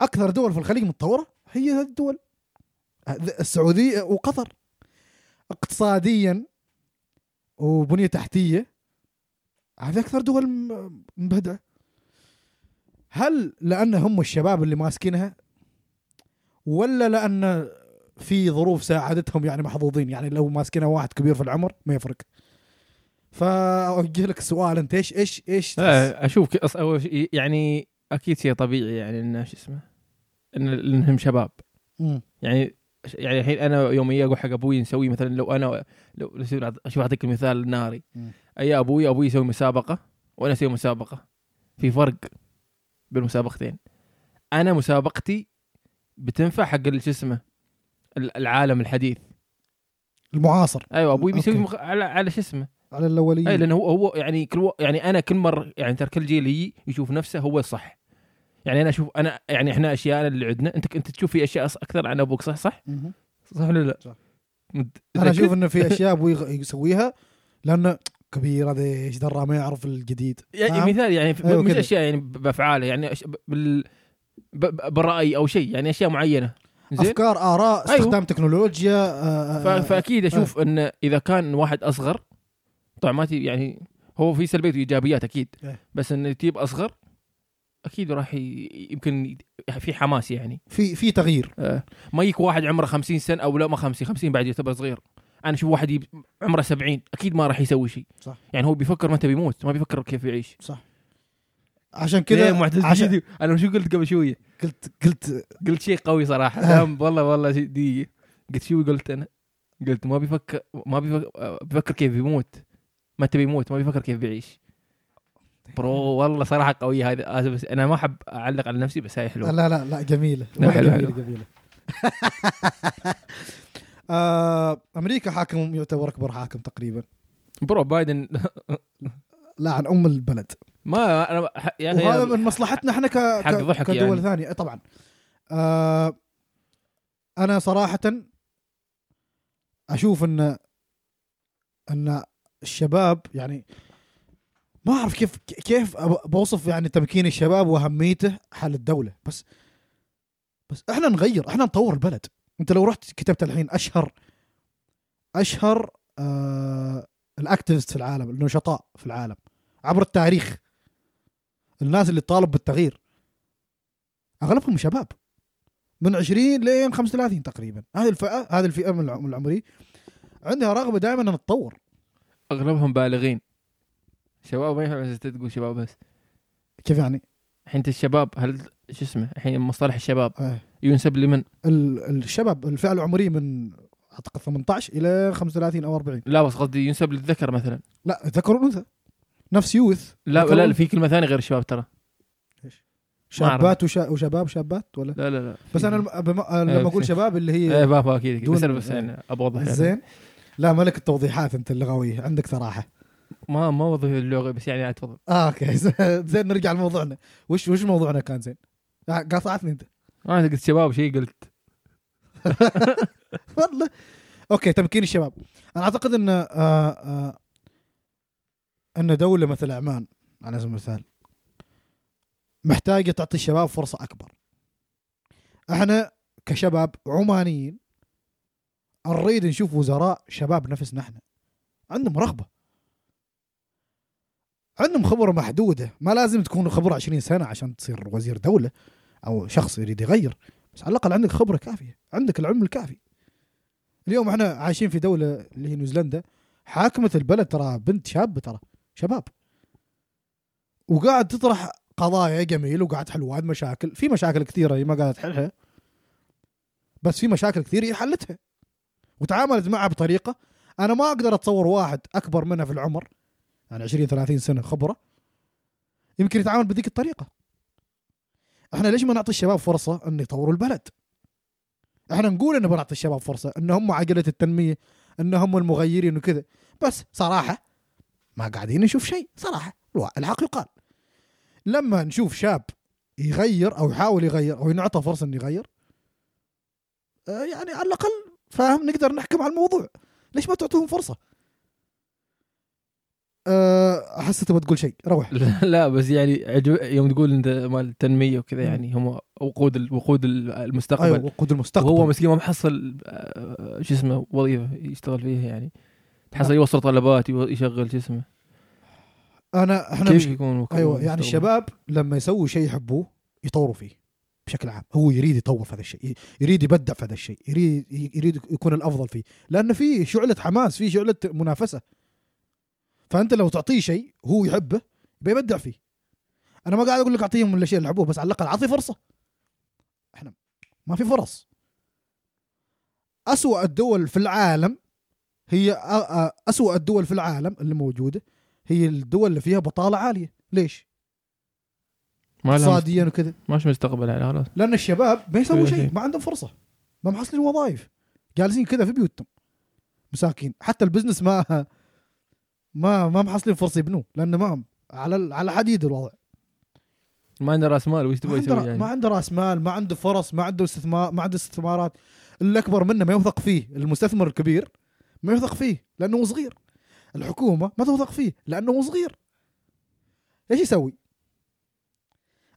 أكثر دول في الخليج متطورة هي هذه الدول السعودية وقطر. اقتصاديا وبنية تحتية هذه أكثر دول مبهدعة. هل لأن هم الشباب اللي ماسكينها ولا لأن في ظروف ساعدتهم يعني محظوظين؟ يعني لو ماسكينها واحد كبير في العمر ما يفرق. فاوجه لك السؤال أنت إيش إيش إيش أشوف يعني أكيد شيء طبيعي يعني انه شو اسمه إن انهم شباب. يعني يعني الحين أنا يوم أجي أقول حق أبوي نسوي مثلا لو أنا لو أشوف أعطيك المثال الناري مم. أي أبوي أبوي يسوي مسابقة وأنا أسوي مسابقة. في فرق بالمسابقتين أنا مسابقتي بتنفع حق شو اسمه ال- العالم الحديث. المعاصر. أيوه أبوي بيسوي. مخ... على على شو اسمه على الاوليه أي لأنه هو هو يعني كل و... يعني أنا كل مرة يعني ترى كل جيل يجي يشوف نفسه هو الصح يعني أنا أشوف أنا يعني إحنا أشياء اللي عندنا أنت أنت تشوف في أشياء أكثر عن أبوك صح صح مهم. صح ولا لا؟ صح. مت- أنا أشوف؟ إنه في أشياء أبوي يسويها لأنه كبير هذا إيش درى ما يعرف الجديد يعني؟ مثال يعني أيوة مش كذا. أشياء يعني بأفعاله يعني أش... ب- بال ب... ب- بالراي أو شيء يعني أشياء معينة زين أفكار آراء أيوة. استخدام تكنولوجيا آه، ف... آه، فاكيد أشوف إن إذا كان واحد أصغر طبعا ما تي- يعني هو في سلبيات وإيجابيات أكيد إيه. بس إنه تجيب أصغر أكيد راح. يمكن في حماس يعني. في في تغيير. آه، ما يجيك واحد عمره 50 سنة أو لا ما 50 50 بعد يعتبر صغير. أنا أشوف واحد يب... عمره 70 أكيد ما راح يسوي شيء. صح. يعني هو بيفكر متى بيموت ما بيفكر كيف يعيش. عشان كذا كذا معتز عشان أنا شو قلت قبل شوية؟ قلت قلت قلت شيء قوي صراحة. دام والله والله دقيقة. قلت شو قلت أنا؟ قلت ما بيفكر ما بيفكر, بيفكر كيف بيموت متى بيموت ما بيفكر كيف بيعيش. برو والله صراحة قوية هذه. بس أنا ما أحب أعلق على نفسي بس هاي حلوة. لا لا لا جميلة. لا، حلو، جميلة حلو. جميلة. آه، أمريكا حاكم يعتبر أكبر حاكم تقريبا. برو بايدن. لا عن أم البلد. ما أنا يا أخي وهذا من مصلحتنا إحنا ك... حق ك... ضحك كدول يعني. ثانية. طبعا. آه أنا صراحة أشوف إن إن الشباب يعني ما أعرف كيف كيف بوصف يعني تمكين الشباب وأهميته حال الدولة. بس بس إحنا نغير إحنا نطور البلد. أنت لو رحت كتبت الحين أشهر أشهر آه الأكتيفست في العالم النشطاء في العالم عبر التاريخ الناس اللي تطالب بالتغيير أغلبهم شباب. من 20 لين 35 تقريبا. هذه الفئة هذه الفئة من العمري. عندها رغبة دائما ان تتطور أغلبهم بالغين. شباب ما ينفع بس تقول شباب بس. كيف يعني؟ الحين انت الشباب هل شو اسمه؟ الحين مصطلح الشباب. آه. ينسب لمن؟ ال- الشباب الفئه العمريه من أعتقد 18 إلى 35 أو 40 لا بس قصدي ينسب للذكر مثلا. لا ذكر وأنثى. نفس يوث. لا ذكر لا وأنثى. في كلمة ثانية غير الشباب ترى. شابات وشا... وشباب شابات ولا؟ لا لا لا. بس أنا الم- بم- لما أقول في- شباب اللي إيه هي ما ما أكيد أكيد. دون- بس أنا بس إيه. يعني أبغى اوضح يعني. زين. لا ملك التوضيحات أنت اللغويه عندك صراحة. ما ما اوضح اللغة بس يعني عاد تفضل آه أوكي. زين نرجع لموضوعنا. وش وش موضوعنا كان زين؟ آه، قاطعتني أنت. أنا قلت شباب شيء قلت. والله. أوكي تمكين الشباب. أنا أعتقد إن آه آه إن دولة مثل عمان على سبيل المثال محتاجة تعطي الشباب فرصة أكبر. إحنا كشباب عمانيين نريد نشوف وزراء شباب نفسنا إحنا. عندهم رغبة. عندهم خبرة محدودة. ما لازم تكون خبرة 20 سنة عشان تصير وزير دولة أو شخص يريد يغير. بس على الأقل عندك خبرة كافية. عندك العلم الكافي. اليوم إحنا عايشين في دولة اللي هي نيوزيلندا. حاكمة البلد ترى بنت شابه ترى. شباب. وقاعد تطرح قضايا جميل وقاعد تحل وايد مشاكل. في مشاكل كثيرة هي ما قاعدة تحلها. بس في مشاكل كثير هي حلتها. وتعاملت معها بطريقة أنا ما أقدر أتصور واحد أكبر منها في العمر يعني 20 30 سنة خبرة يمكن يتعامل بذيك الطريقة. إحنا ليش ما نعطي الشباب فرصة إن يطوروا البلد؟ إحنا نقول إن بنعطي الشباب فرصة إن هم عجله التنمية إن هم المغيرين وكذا. بس صراحة ما قاعدين نشوف شيء صراحة الحق يقال. لما نشوف شاب يغير أو يحاول يغير أو ينعطى فرصة إنه يغير آه، يعني على الأقل فاهم نقدر نحكم على الموضوع. ليش ما تعطوهم فرصة؟ أه، أحس تبغى تقول شيء. روح. لا بس يعني يوم تقول أنت مال التنمية وكذا يعني هم وقود ال- وقود ال- المستقبل. أيوه وقود المستقبل. وهو مسكين ما محصل آه، شو اسمه وظيفة يشتغل فيها يعني. تحصل يوصل طلبات يشغل شو اسمه. أنا إحنا كيف مش يكون أيوه يعني؟ الشباب لما يسووا شيء يحبوه يطوروا فيه. بشكل عام. هو يريد يطور في هذا الشيء يريد يبدع في هذا الشيء يريد يريد يكون الأفضل فيه. لأن في شعلة حماس في شعلة منافسة. فأنت لو تعطيه شيء هو يحبه بيبدع فيه. أنا ما قاعد أقول لك أعطيهم الأشياء اللي يحبوه بس على الأقل أعطي فرصة. إحنا ما في فرص. أسوأ الدول في العالم هي أسوأ الدول في العالم اللي موجودة هي الدول اللي فيها بطالة عالية. ليش؟ ما اقتصاديا وكذا. ماش مستقبل على خلاص. لأن الشباب ما يسووا كل شيء. ما عندهم فرصة. ما محصلين وظائف. جالسين كذا في بيوتهم. مساكين. حتى البزنس ما ما ما محصلين فرصة يبنوه لأنه ما على على حديد الوضع. ما عنده رأس مال وش ما تبغى يسوي يعني؟ ما عنده رأس مال ما عنده فرص ما عنده استثمار ما عنده استثمارات. الاكبر منه ما يوثق فيه المستثمر الكبير ما يوثق فيه لأنه صغير. الحكومة ما توثق فيه لأنه صغير. إيش يسوي؟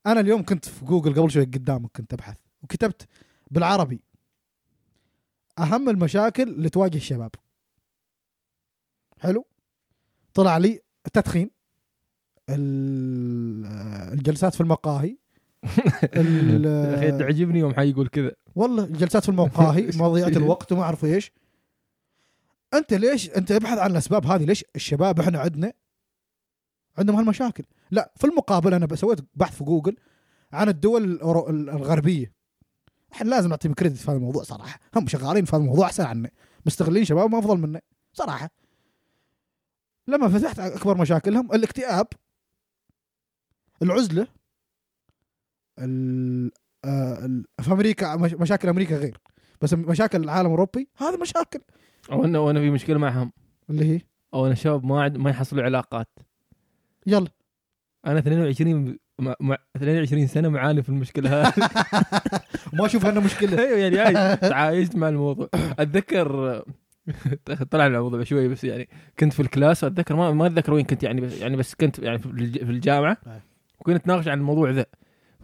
أنا اليوم كنت في جوجل قبل شوي قدامك كنت أبحث وكتبت بالعربي. أهم المشاكل اللي تواجه الشباب. حلو؟ طلع لي التدخين ال- الجلسات في المقاهي أخي تعجبني يوم حي يقول كذا. والله الجلسات في المقاهي مضيعة الوقت وما أعرف إيش. أنت ليش أنت ابحث عن الأسباب هذه ليش الشباب إحنا عندنا عندهم هالمشاكل. لا في المقابل أنا سويت بحث في جوجل عن الدول الغربية. إحنا لازم نعطيهم كريدت في هذا الموضوع صراحة. هم شغالين في هذا الموضوع أحسن عنا مستغلين شباب ما أفضل منا صراحة. لما فتحت أكبر مشاكلهم الاكتئاب العزلة ال- آه، في أمريكا مش- مشاكل أمريكا غير. بس مشاكل العالم الأوروبي هذه مشاكل. أو أنا وأنا في مشكلة معهم. اللي هي؟ أو أنا شباب ما عد ما يحصلوا علاقات. يلا. أنا 22 مع, مع 22 سنة معاني في المشكلة هذه. ما أشوف إنه مشكلة. أيوه يعني عايش- تعايشت مع الموضوع. اتذكر طلع الموضوع شوي بس يعني كنت في ال class واتذكر ما ما أتذكر وين كنت يعني بس يعني بس كنت يعني في الج- في الجامعة. أي. وكنا نتناقش عن الموضوع ذا.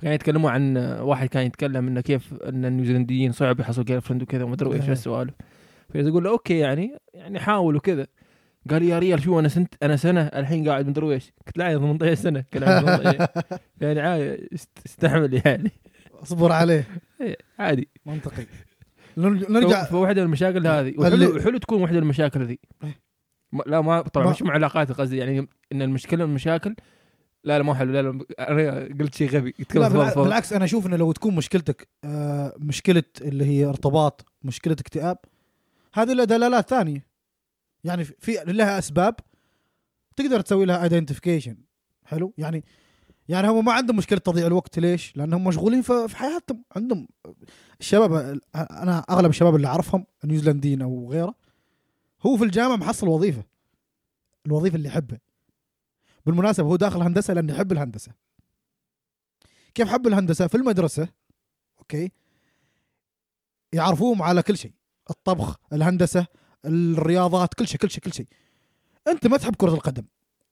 كانوا يتكلموا عن واحد كان يتكلم إنه كيف إن النيوزيلنديين صعب يحصلوا girlfriend وكذا وما أدري إيش. السوالف فاذا أقول له أوكي يعني يعني حاول وكذا قال لي يا ريال شو أنا سنت أنا سنة الحين قاعد مدري إيش قلت يا 18 سنة كلام 18 يعني عادي است- استحمل يعني. اصبر عليه. إيه، عادي. منطقي. نرجع فواحده من المشاكل هذه. وحلو حلو تكون واحدة من المشاكل ذي إيه. لا ما طبعا مش مع علاقات قصدي يعني إن المشكلة من المشاكل. لا لا مو حلو. لا لا أنا قلت شيء غبي. لا بالعكس أنا أشوف إنه لو تكون مشكلتك آه، مشكلة اللي هي ارتباط مشكلة اكتئاب هذه لها دلالات ثانية. يعني في لها أسباب تقدر تسوي لها ايدنتيفيكيشن حلو؟ يعني يعني هم ما عندهم مشكلة تضييع الوقت. ليش؟ لأنهم مشغولين في حياتهم. عندهم الشباب أنا أغلب الشباب اللي أعرفهم نيوزيلنديين أو غيره هو في الجامعة محصل وظيفة الوظيفة اللي يحبها. بالمناسبة هو داخل هندسة لأنه يحب الهندسة. كيف حب الهندسة؟ في المدرسة أوكي يعرفوهم على كل شيء. الطبخ الهندسة الرياضات كل شيء كل شيء كل شيء. أنت ما تحب كرة القدم.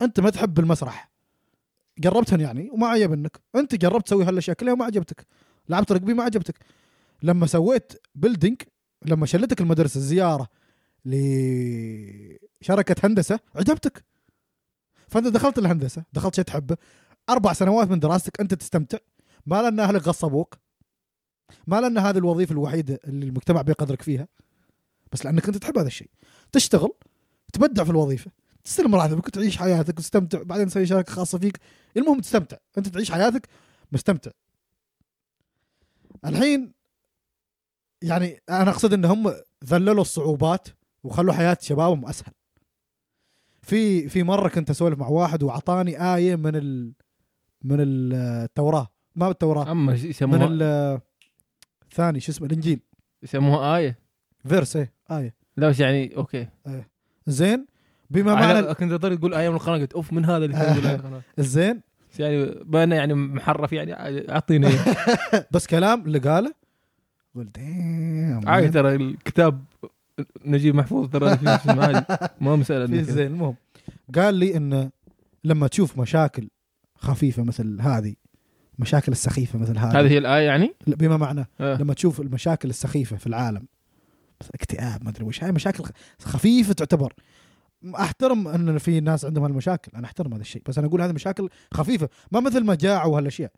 أنت ما تحب المسرح. جربتهن يعني وما عجبنك أنت جربت تسوي هالأشياء كلها وما عجبتك. لعبت rugby ما عجبتك. لما سويت building لما شلتك المدرسة زياره لشركة هندسة عجبتك. فأنت دخلت الهندسة دخلت شيء تحبه. أربع سنوات من دراستك أنت تستمتع. ما لأن أهلك غصبوك. ما لأن هذه الوظيفة الوحيدة اللي المجتمع بيقدرك فيها. بس لأنك أنت تحب هذا الشيء. تشتغل تبدع في الوظيفة تستلم راتبك وتعيش حياتك وتستمتع بعدين تسوي شركة خاصة فيك. المهم تستمتع. أنت تعيش حياتك مستمتع. الحين يعني أنا أقصد إن هم ذللوا الصعوبات وخلوا حياة شبابهم أسهل. في في مرة كنت أسولف مع واحد وأعطاني آية من ال من التوراة. ما بالتوراه أما من يسموها ال- الثاني شو اسمه؟ الإنجيل. يسموها آية. verse إيه. آية. لا بس يعني okay. زين؟ بما معنى كنت اضطر تقول إيه من القناة قلت أوف من هذا اللي يقول بس يعني بما يعني محرف يعني أعطيني. بس كلام اللي قاله قلت عادي ترى الكتاب نجيب محفوظ ترى ما مسألة في. زين المهم. قال لي إنه لما تشوف مشاكل خفيفة مثل هذه مشاكل السخيفة مثل هذه. هذه هي الآية يعني؟ بما معناه آه. لما تشوف المشاكل السخيفة في العالم اكتئاب ما أدري وش. هاي مشاكل خفيفة تعتبر. أحترم أن في ناس عندهم هالمشاكل أنا أحترم هذا الشيء بس أنا أقول هذه مشاكل خفيفة ما مثل مجاعه وهالاشياء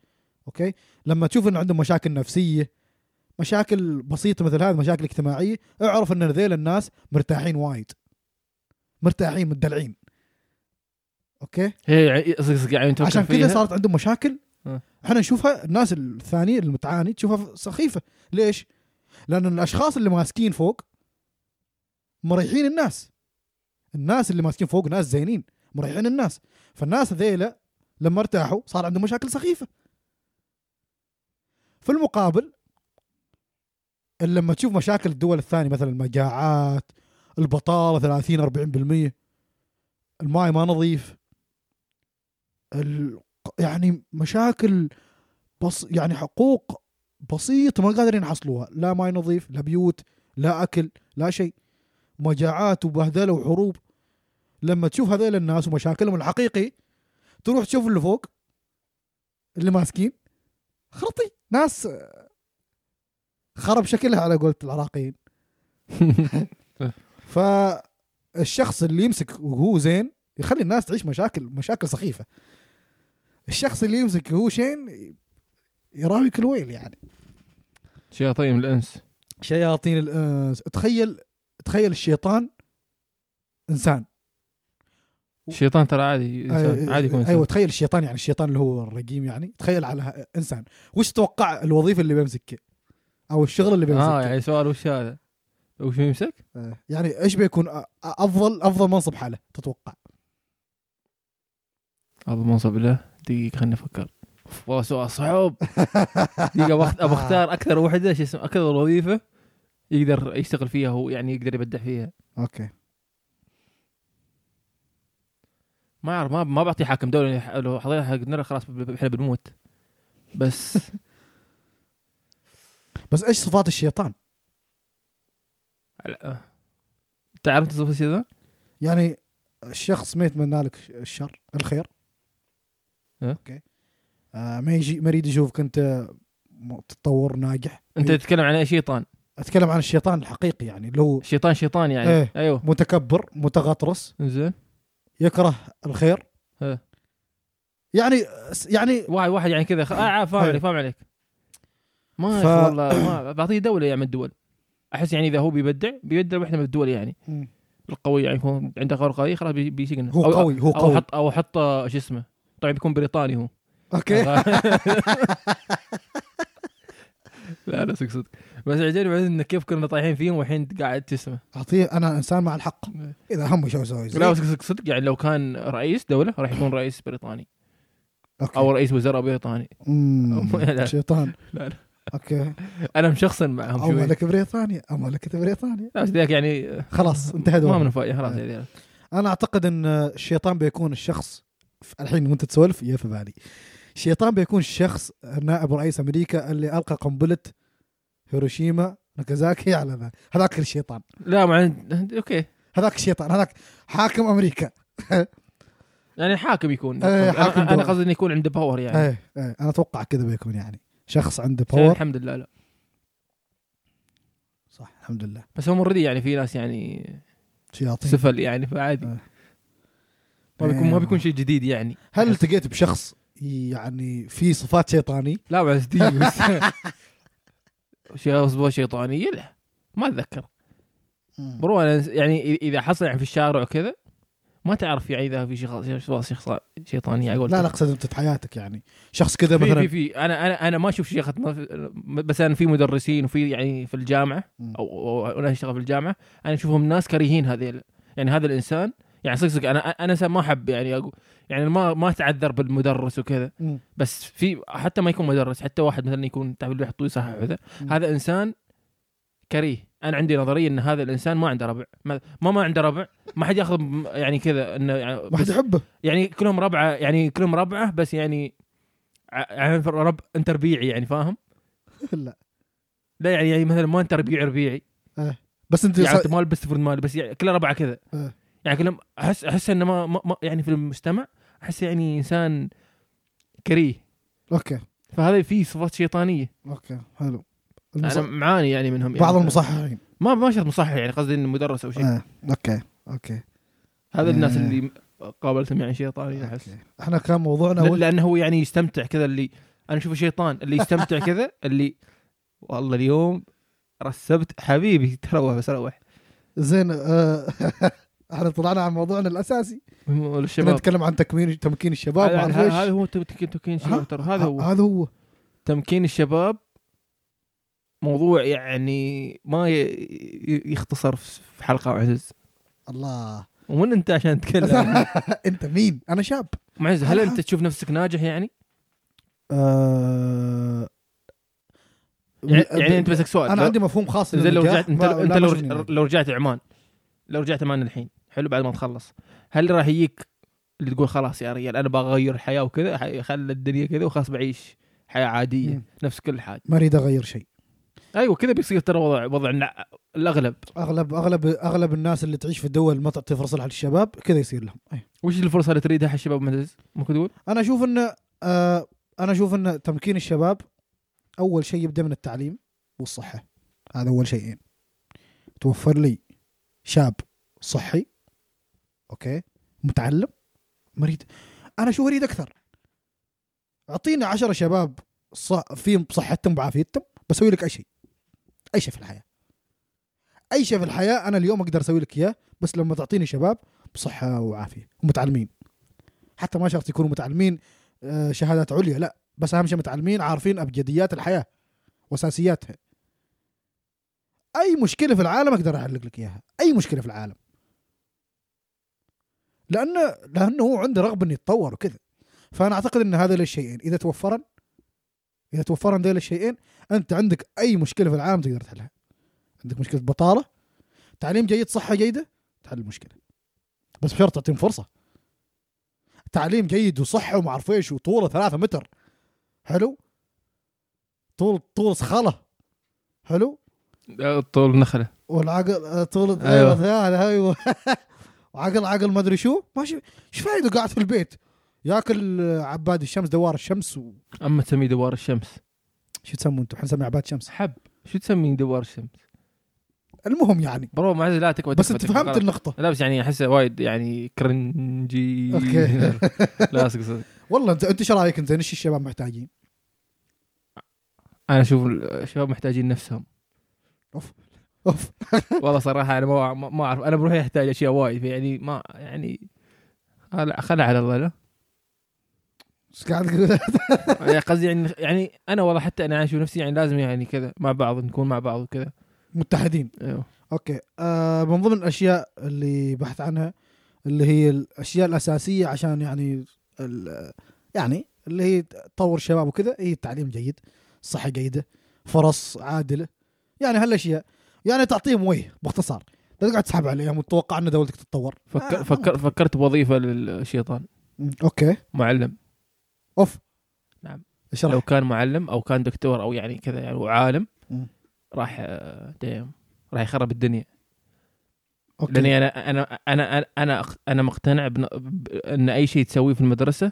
okay؟ لما تشوف انه عندهم مشاكل نفسية مشاكل بسيطة مثل هذه مشاكل اجتماعية اعرف إن ذيل الناس مرتاحين وايد. مرتاحين مدلعين. أوكي؟ هي يعني عشان كذا؟ صارت عندهم مشاكل. آه. إحنا نشوفها الناس الثانية اللي تعاني تشوفها سخيفه ليش؟ لأن الأشخاص اللي ماسكين فوق مريحين الناس الناس اللي ماسكين فوق ناس زينين مريحين الناس فالناس ذيلا لما ارتاحوا صار عندهم مشاكل سخيفة في المقابل لما تشوف مشاكل الدول الثانية مثلا المجاعات البطالة 30 40% الماي ما نظيف. يعني مشاكل بص يعني حقوق بسيطه ما قادرين يحصلوها. لا ماي نظيف لا بيوت لا أكل لا شيء. مجاعات وبهدله وحروب. لما تشوف هذول الناس ومشاكلهم الحقيقي تروح تشوف اللي فوق اللي ماسكين. خرطي. ناس خرب شكلها على قولة العراقيين. فالشخص اللي يمسك وهو زين يخلي الناس تعيش مشاكل مشاكل سخيفة. الشخص اللي يمسك وهو شين يراوي كل ويل يعني. شياطين الإنس. شياطين الإنس. تخيل تخيل الشيطان إنسان. الشيطان ترى عادي إنسان. عادي يكون. أيوه تخيل الشيطان يعني الشيطان اللي هو الرقيم يعني تخيل على إنسان. وش تتوقع الوظيفة اللي بيمسكها أو الشغل اللي بيمسكه آه يعني سؤال وش هذا؟ وش يمسك؟ آه، يعني إيش بيكون أفضل أفضل منصب حاله تتوقع؟ ابو منصب له؟ دقيقة خليني أفكر. والله سؤال أخت- أبغى أختار أكثر وحدة شو اسمه أكثر وظيفة يقدر يشتغل فيها هو يعني يقدر يبدع فيها. أوكي. ما أعرف ما ما بعطي حاكم دولي لو حضرتك حقنا خلاص ب- ب- إحنا بنموت. بس بس إيش صفات الشيطان؟ تصف الشيء ذا؟ يعني الشخص ما يتمنى لك الشر الخير. أوكي. ما يجي ما يريد يشوفك أنت م- تتطور ناجح. أنت تتكلم عن أي شيطان؟ أتكلم عن الشيطان الحقيقي يعني اللي هو شيطان شيطان يعني. إيه. أيوه. متكبر متغطرس زين يكره الخير. إيه. يعني يعني واحد واحد يعني كذا خ... آه فاهم إيه. عليك فاهم عليك. ما ف-. والله ما بعطيه دولة يعني من الدول. أحس يعني إذا هو بيبدع بيبدع واحدة من الدول يعني. مم. القوي يعني يكون عنده قوي قوي خلاص بي- بيسجن هو أو- قوي هو أو قوي. حط أو حط آه، شو اسمه طبعا بيكون بريطاني هو. أوكي. لا لا صدق صدق بس عجبني بعدين انه كيف كنا طايحين فيهم والحين قاعد تسمه أعطيه أنا إنسان مع الحق. إذا همه شو أسوي لا صدق صدق يعني لو كان رئيس دولة راح يكون رئيس بريطاني. أوكي. أو رئيس وزراء بريطاني. شيطان. لا لا. okay. أنا مشخصن معهم أو ملك بريطانيا. أو ملكة بريطانيا. لا بس ذاك يعني خلاص انتهى ما من فايده خلاص إيه. أنا أعتقد إن الشيطان بيكون الشخص الحين وأنت تسولف يا في بالي الشيطان بيكون الشخص نائب رئيس أمريكا اللي ألقى قنبلة هيروشيما ناكازاكي على ذا. هذاك الشيطان. لا مع okay. هذاك الشيطان. هذاك حاكم أمريكا. يعني حاكم يكون. إيه، حاكم أنا أنا. قصدي إنه يكون عنده power يعني. إيه إيه أنا أتوقع كذا بيكون يعني. شخص عنده power الحمد لله لا. صح الحمد لله. بس هم already يعني في ناس يعني شياطين. سفل يعني فعادي. ما بيكون ما إيه. بيكون شيء جديد يعني. هل التقيت بشخص يعني في صفات شيطاني. لا بس دي بس أصبح شيطانيه لا ما أتذكر. برو أنا يعني إذا حصل يعني في الشارع وكذا ما تعرف يعني إذا في شخص شخص شخص شيطانيه أقول لا لا أقصد أنت في حياتك يعني. شخص كذا مثلا في في. أنا أنا أنا ما أشوف شيخة بس أنا في مدرسين وفي يعني في الجامعة. أو أو أنا أشتغل في الجامعة أنا أشوفهم ناس كريهين هذيل. يعني هذا الإنسان يعني صدق صدق أنا أنا ما أحب يعني أقول يعني ما ما أتعذر بالمدرس وكذا. بس في حتى ما يكون مدرس حتى واحد مثلا يكون تعرف اللي يحطوه يصحح وكذا. هذا إنسان كريه أنا عندي نظرية إن هذا الإنسان ما عنده ربع ما ما, ما عنده ربع ما حد ياخذ يعني كذا إنه يعني ما حد يحبه يعني كلهم ربعة يعني كلهم ربعة بس يعني يعني رب أنت ربيعي يعني فاهم؟ لا لا يعني يعني مثلا ما أنت ربيعي ربيعي بس أنت يعني ما لبست فرد مالي بس يعني كلها ربعة كذا آه. يعني كلهم أحس أحس إنه ما, ما, يعني في المجتمع أحس يعني إنسان كريه. okay. فهذا فيه صفات شيطانية. okay حلو. أنا المص... معاني يعني منهم بعض يعني. المصححين. ما ما شرط مصحح يعني قصدي إنه مدرس أو شيء. آه. okay okay. هذا الناس آه. اللي قابلتهم يعني شيطاني أحس. إحنا كان موضوعنا ل-. لأنه هو يعني يستمتع كذا اللي أنا أشوفه شيطان اللي يستمتع كذا اللي والله اليوم رسبت حبيبي تروح بس روح. زين آه... إحنا طلعنا عن موضوعنا الأساسي. الشباب. نتكلم عن تكوين تمكين الشباب هذا. هو تمكين الشباب؟ ترى. هذا هو. هذا هو. تمكين الشباب موضوع يعني ما يختصر في حلقة معزز الله. ومن أنت عشان تتكلم؟ أنت مين؟ أنا شاب. معزز هل أنت تشوف نفسك ناجح يعني؟ آه... يعني, يعني أنت بسك سؤال. أنا عندي مفهوم خاص لو رجعت أنت, أنت. لو رجعت عمان لو رجعت عمان الحين حلو بعد ما تخلص. هل راح يجيك اللي تقول خلاص يا رجال أنا بغير الحياة وكذا خلي الدنيا كذا وخلاص بعيش حياة عادية مم. نفس كل حاجة. ما أريد أغير شيء. أيوه كذا بيصير ترى وضع وضع الأغلب. أغلب أغلب أغلب الناس اللي تعيش في الدول ما تعطي فرصة للشباب كذا يصير لهم. أي. وش الفرصة اللي تريدها الشباب معتز ممكن تقول؟ أنا أشوف إن آه أنا أشوف إن تمكين الشباب أول شيء يبدأ من التعليم والصحة. هذا أول شيئين. توفر لي شاب صحي okay؟ متعلم؟ ما أريد أنا شو اريد أكثر؟ أعطيني عشرة شباب ص... فيهم بصحتهم بعافيتهم بسوي لك أي شيء. أي شيء في الحياة. أي شيء في الحياة أنا اليوم أقدر أسوي لك إياه بس لما تعطيني شباب بصحة وعافية. ومتعلمين حتى ما شرط يكونوا متعلمين آه، شهادات عليا لا. بس أهم شيء متعلمين عارفين أبجديات الحياة وأساسياتها. أي مشكلة في العالم أقدر احلق لك إياها. أي مشكلة في العالم. لأنه لأنه هو عنده رغبة إنه يتطور وكذا. فأنا أعتقد إن هذا الشيئين إذا توفرن إذا توفرن ذيل الشيئين أنت عندك أي مشكلة في العالم تقدر تحلها. عندك مشكلة بطالة تعليم جيد صحة جيدة تحل المشكلة. بس بشرط تعطيهم فرصة. تعليم جيد وصحة وما اعرف إيش وطوله ثلاثة متر. حلو؟ طول طول صخله حلو؟ طول نخلة. والعقل طول. أيوه. أيوه وعقل عقل ما أدري شو. ماشي. إيش فايدة قاعد في البيت؟ ياكل عباد الشمس دوار الشمس و... أما تسميه دوار الشمس؟ شو تسمون أنتم؟ إحنا نسمي عباد شمس حب. شو تسميه دوار الشمس؟ المهم يعني. برو معز لا تكبر بس أنت. فهمت. النقطة. لا بس يعني احسه وايد يعني كرنجي أوكي. لا صدق والله انت أنت إيش رأيك أنت؟ إيش الشباب محتاجين؟ أنا أشوف الشباب محتاجين نفسهم. أوف. أوف. والله صراحة أنا ما ما- أعرف. أنا بروحي أحتاج أشياء وايد يعني ما يعني خلع على الله لا. إيش قاعد تقول؟ يعني قصدي يعني يعني أنا والله حتى أنا أشوف نفسي يعني لازم يعني كذا مع بعض نكون مع بعض وكذا. متحدين. أيوه. okay. آه من ضمن الأشياء اللي بحث عنها اللي هي الأشياء الأساسية عشان يعني يعني اللي هي تطور الشباب وكذا هي التعليم جيد صحة جيدة فرص عادلة. يعني هالأشياء. يعني تعطيهم وجه باختصار. لا تقعد تسحب عليهم وتتوقع ان دولتك تتطور. فكر آه، فكر فكرت بوظيفة للشيطان. أوكي. معلم. أوف. نعم. اشرح لو كان معلم أو كان دكتور أو يعني كذا يعني وعالم. راح آه، دايم. راح يخرب الدنيا. okay. لأني أنا أنا أنا أنا أنا مقتنع بن- بان أي شيء تسويه في المدرسة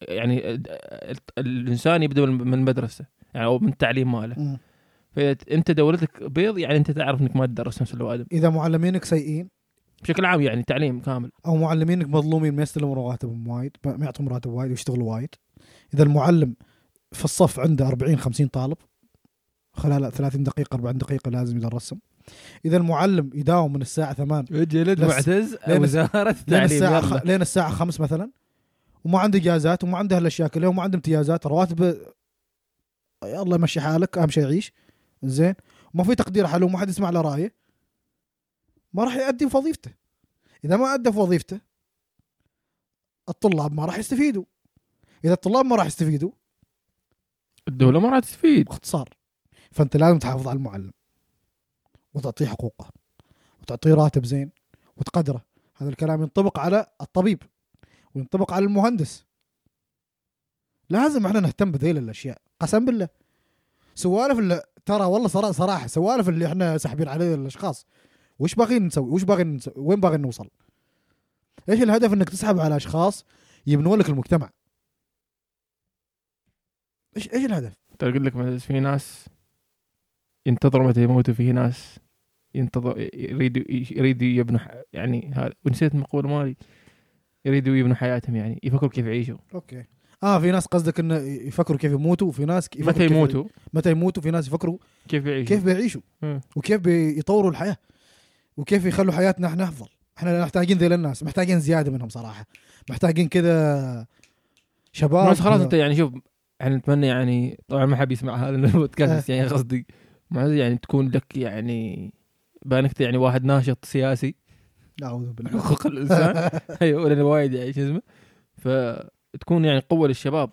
يعني ال- الإنسان يبدأ من المدرسة يعني أو من التعليم ماله. مم. فأنت دولتك بيض يعني أنت تعرف إنك ما تدرس نفس الوادم إذا معلمينك سيئين. بشكل عام يعني تعليم كامل. أو معلمينك مظلومين ما يستلمون رواتبهم وايد ما يعطون راتب وايد ويشتغلوا وايد. إذا المعلم في الصف عنده 40 50 طالب خلال 30 دقيقة 40 دقيقة لازم يدرسهم. إذا المعلم يداوم من الساعة 8 جلد لس- معتز لين- وزارة لين التعليم الساعة يلا. خ... لين الساعة 5 مثلا وما عنده إجازات وما عنده هالأشياء كلها وما عنده امتيازات رواتب يلا مشي حالك أهم شيء يعيش زين؟ وما في تقدير حلو وما حد يسمع له رايه ما راح يؤدي في وظيفته. إذا ما أدى في وظيفته الطلاب ما راح يستفيدوا. إذا الطلاب ما راح يستفيدوا الدولة ما راح تستفيد. باختصار. فأنت لازم تحافظ على المعلم وتعطيه حقوقه وتعطيه راتب زين وتقدره. هذا الكلام ينطبق على الطبيب وينطبق على المهندس. لازم إحنا نهتم بذيل الأشياء. قسم بالله. سوالف ترى والله صراحة صراحة سوالف اللي إحنا ساحبين عليه الأشخاص. وش باغيين نسوي؟ وش باغيين نسوي؟ وين باغيين نوصل؟ إيش الهدف إنك تسحب على أشخاص يبنون لك المجتمع؟ إيش إيش الهدف؟ ترى أقول لك في ناس ينتظروا متى يموتوا في ناس ينتظر يريدوا يريدوا يبنوا ح- يعني هذا ونسيت المقولة مالي. يريدوا يبنوا حياتهم يعني يفكروا كيف يعيشوا. أوكي. آه في ناس قصدك انه يفكروا كيف يموتوا وفي ناس متى يموتوا؟ متى يموتوا في ناس يفكروا كيف يعيشوا كيف بيعيشوا. وكيف بيطوروا الحياة؟ وكيف يخلوا حياتنا إحنا أفضل؟ إحنا محتاجين ذيل الناس محتاجين زيادة منهم صراحة محتاجين كذا شباب بس خلاص أنت يعني شوف إحنا نتمنى يعني طبعا ما حد يسمع هذا البودكاست بس يعني قصدي يعني تكون لك يعني بانك يعني واحد ناشط سياسي. أعوذ بالله. حقوق الإنسان. أيوه لأن وايد يعني شو اسمه. فتكون يعني قوة للشباب.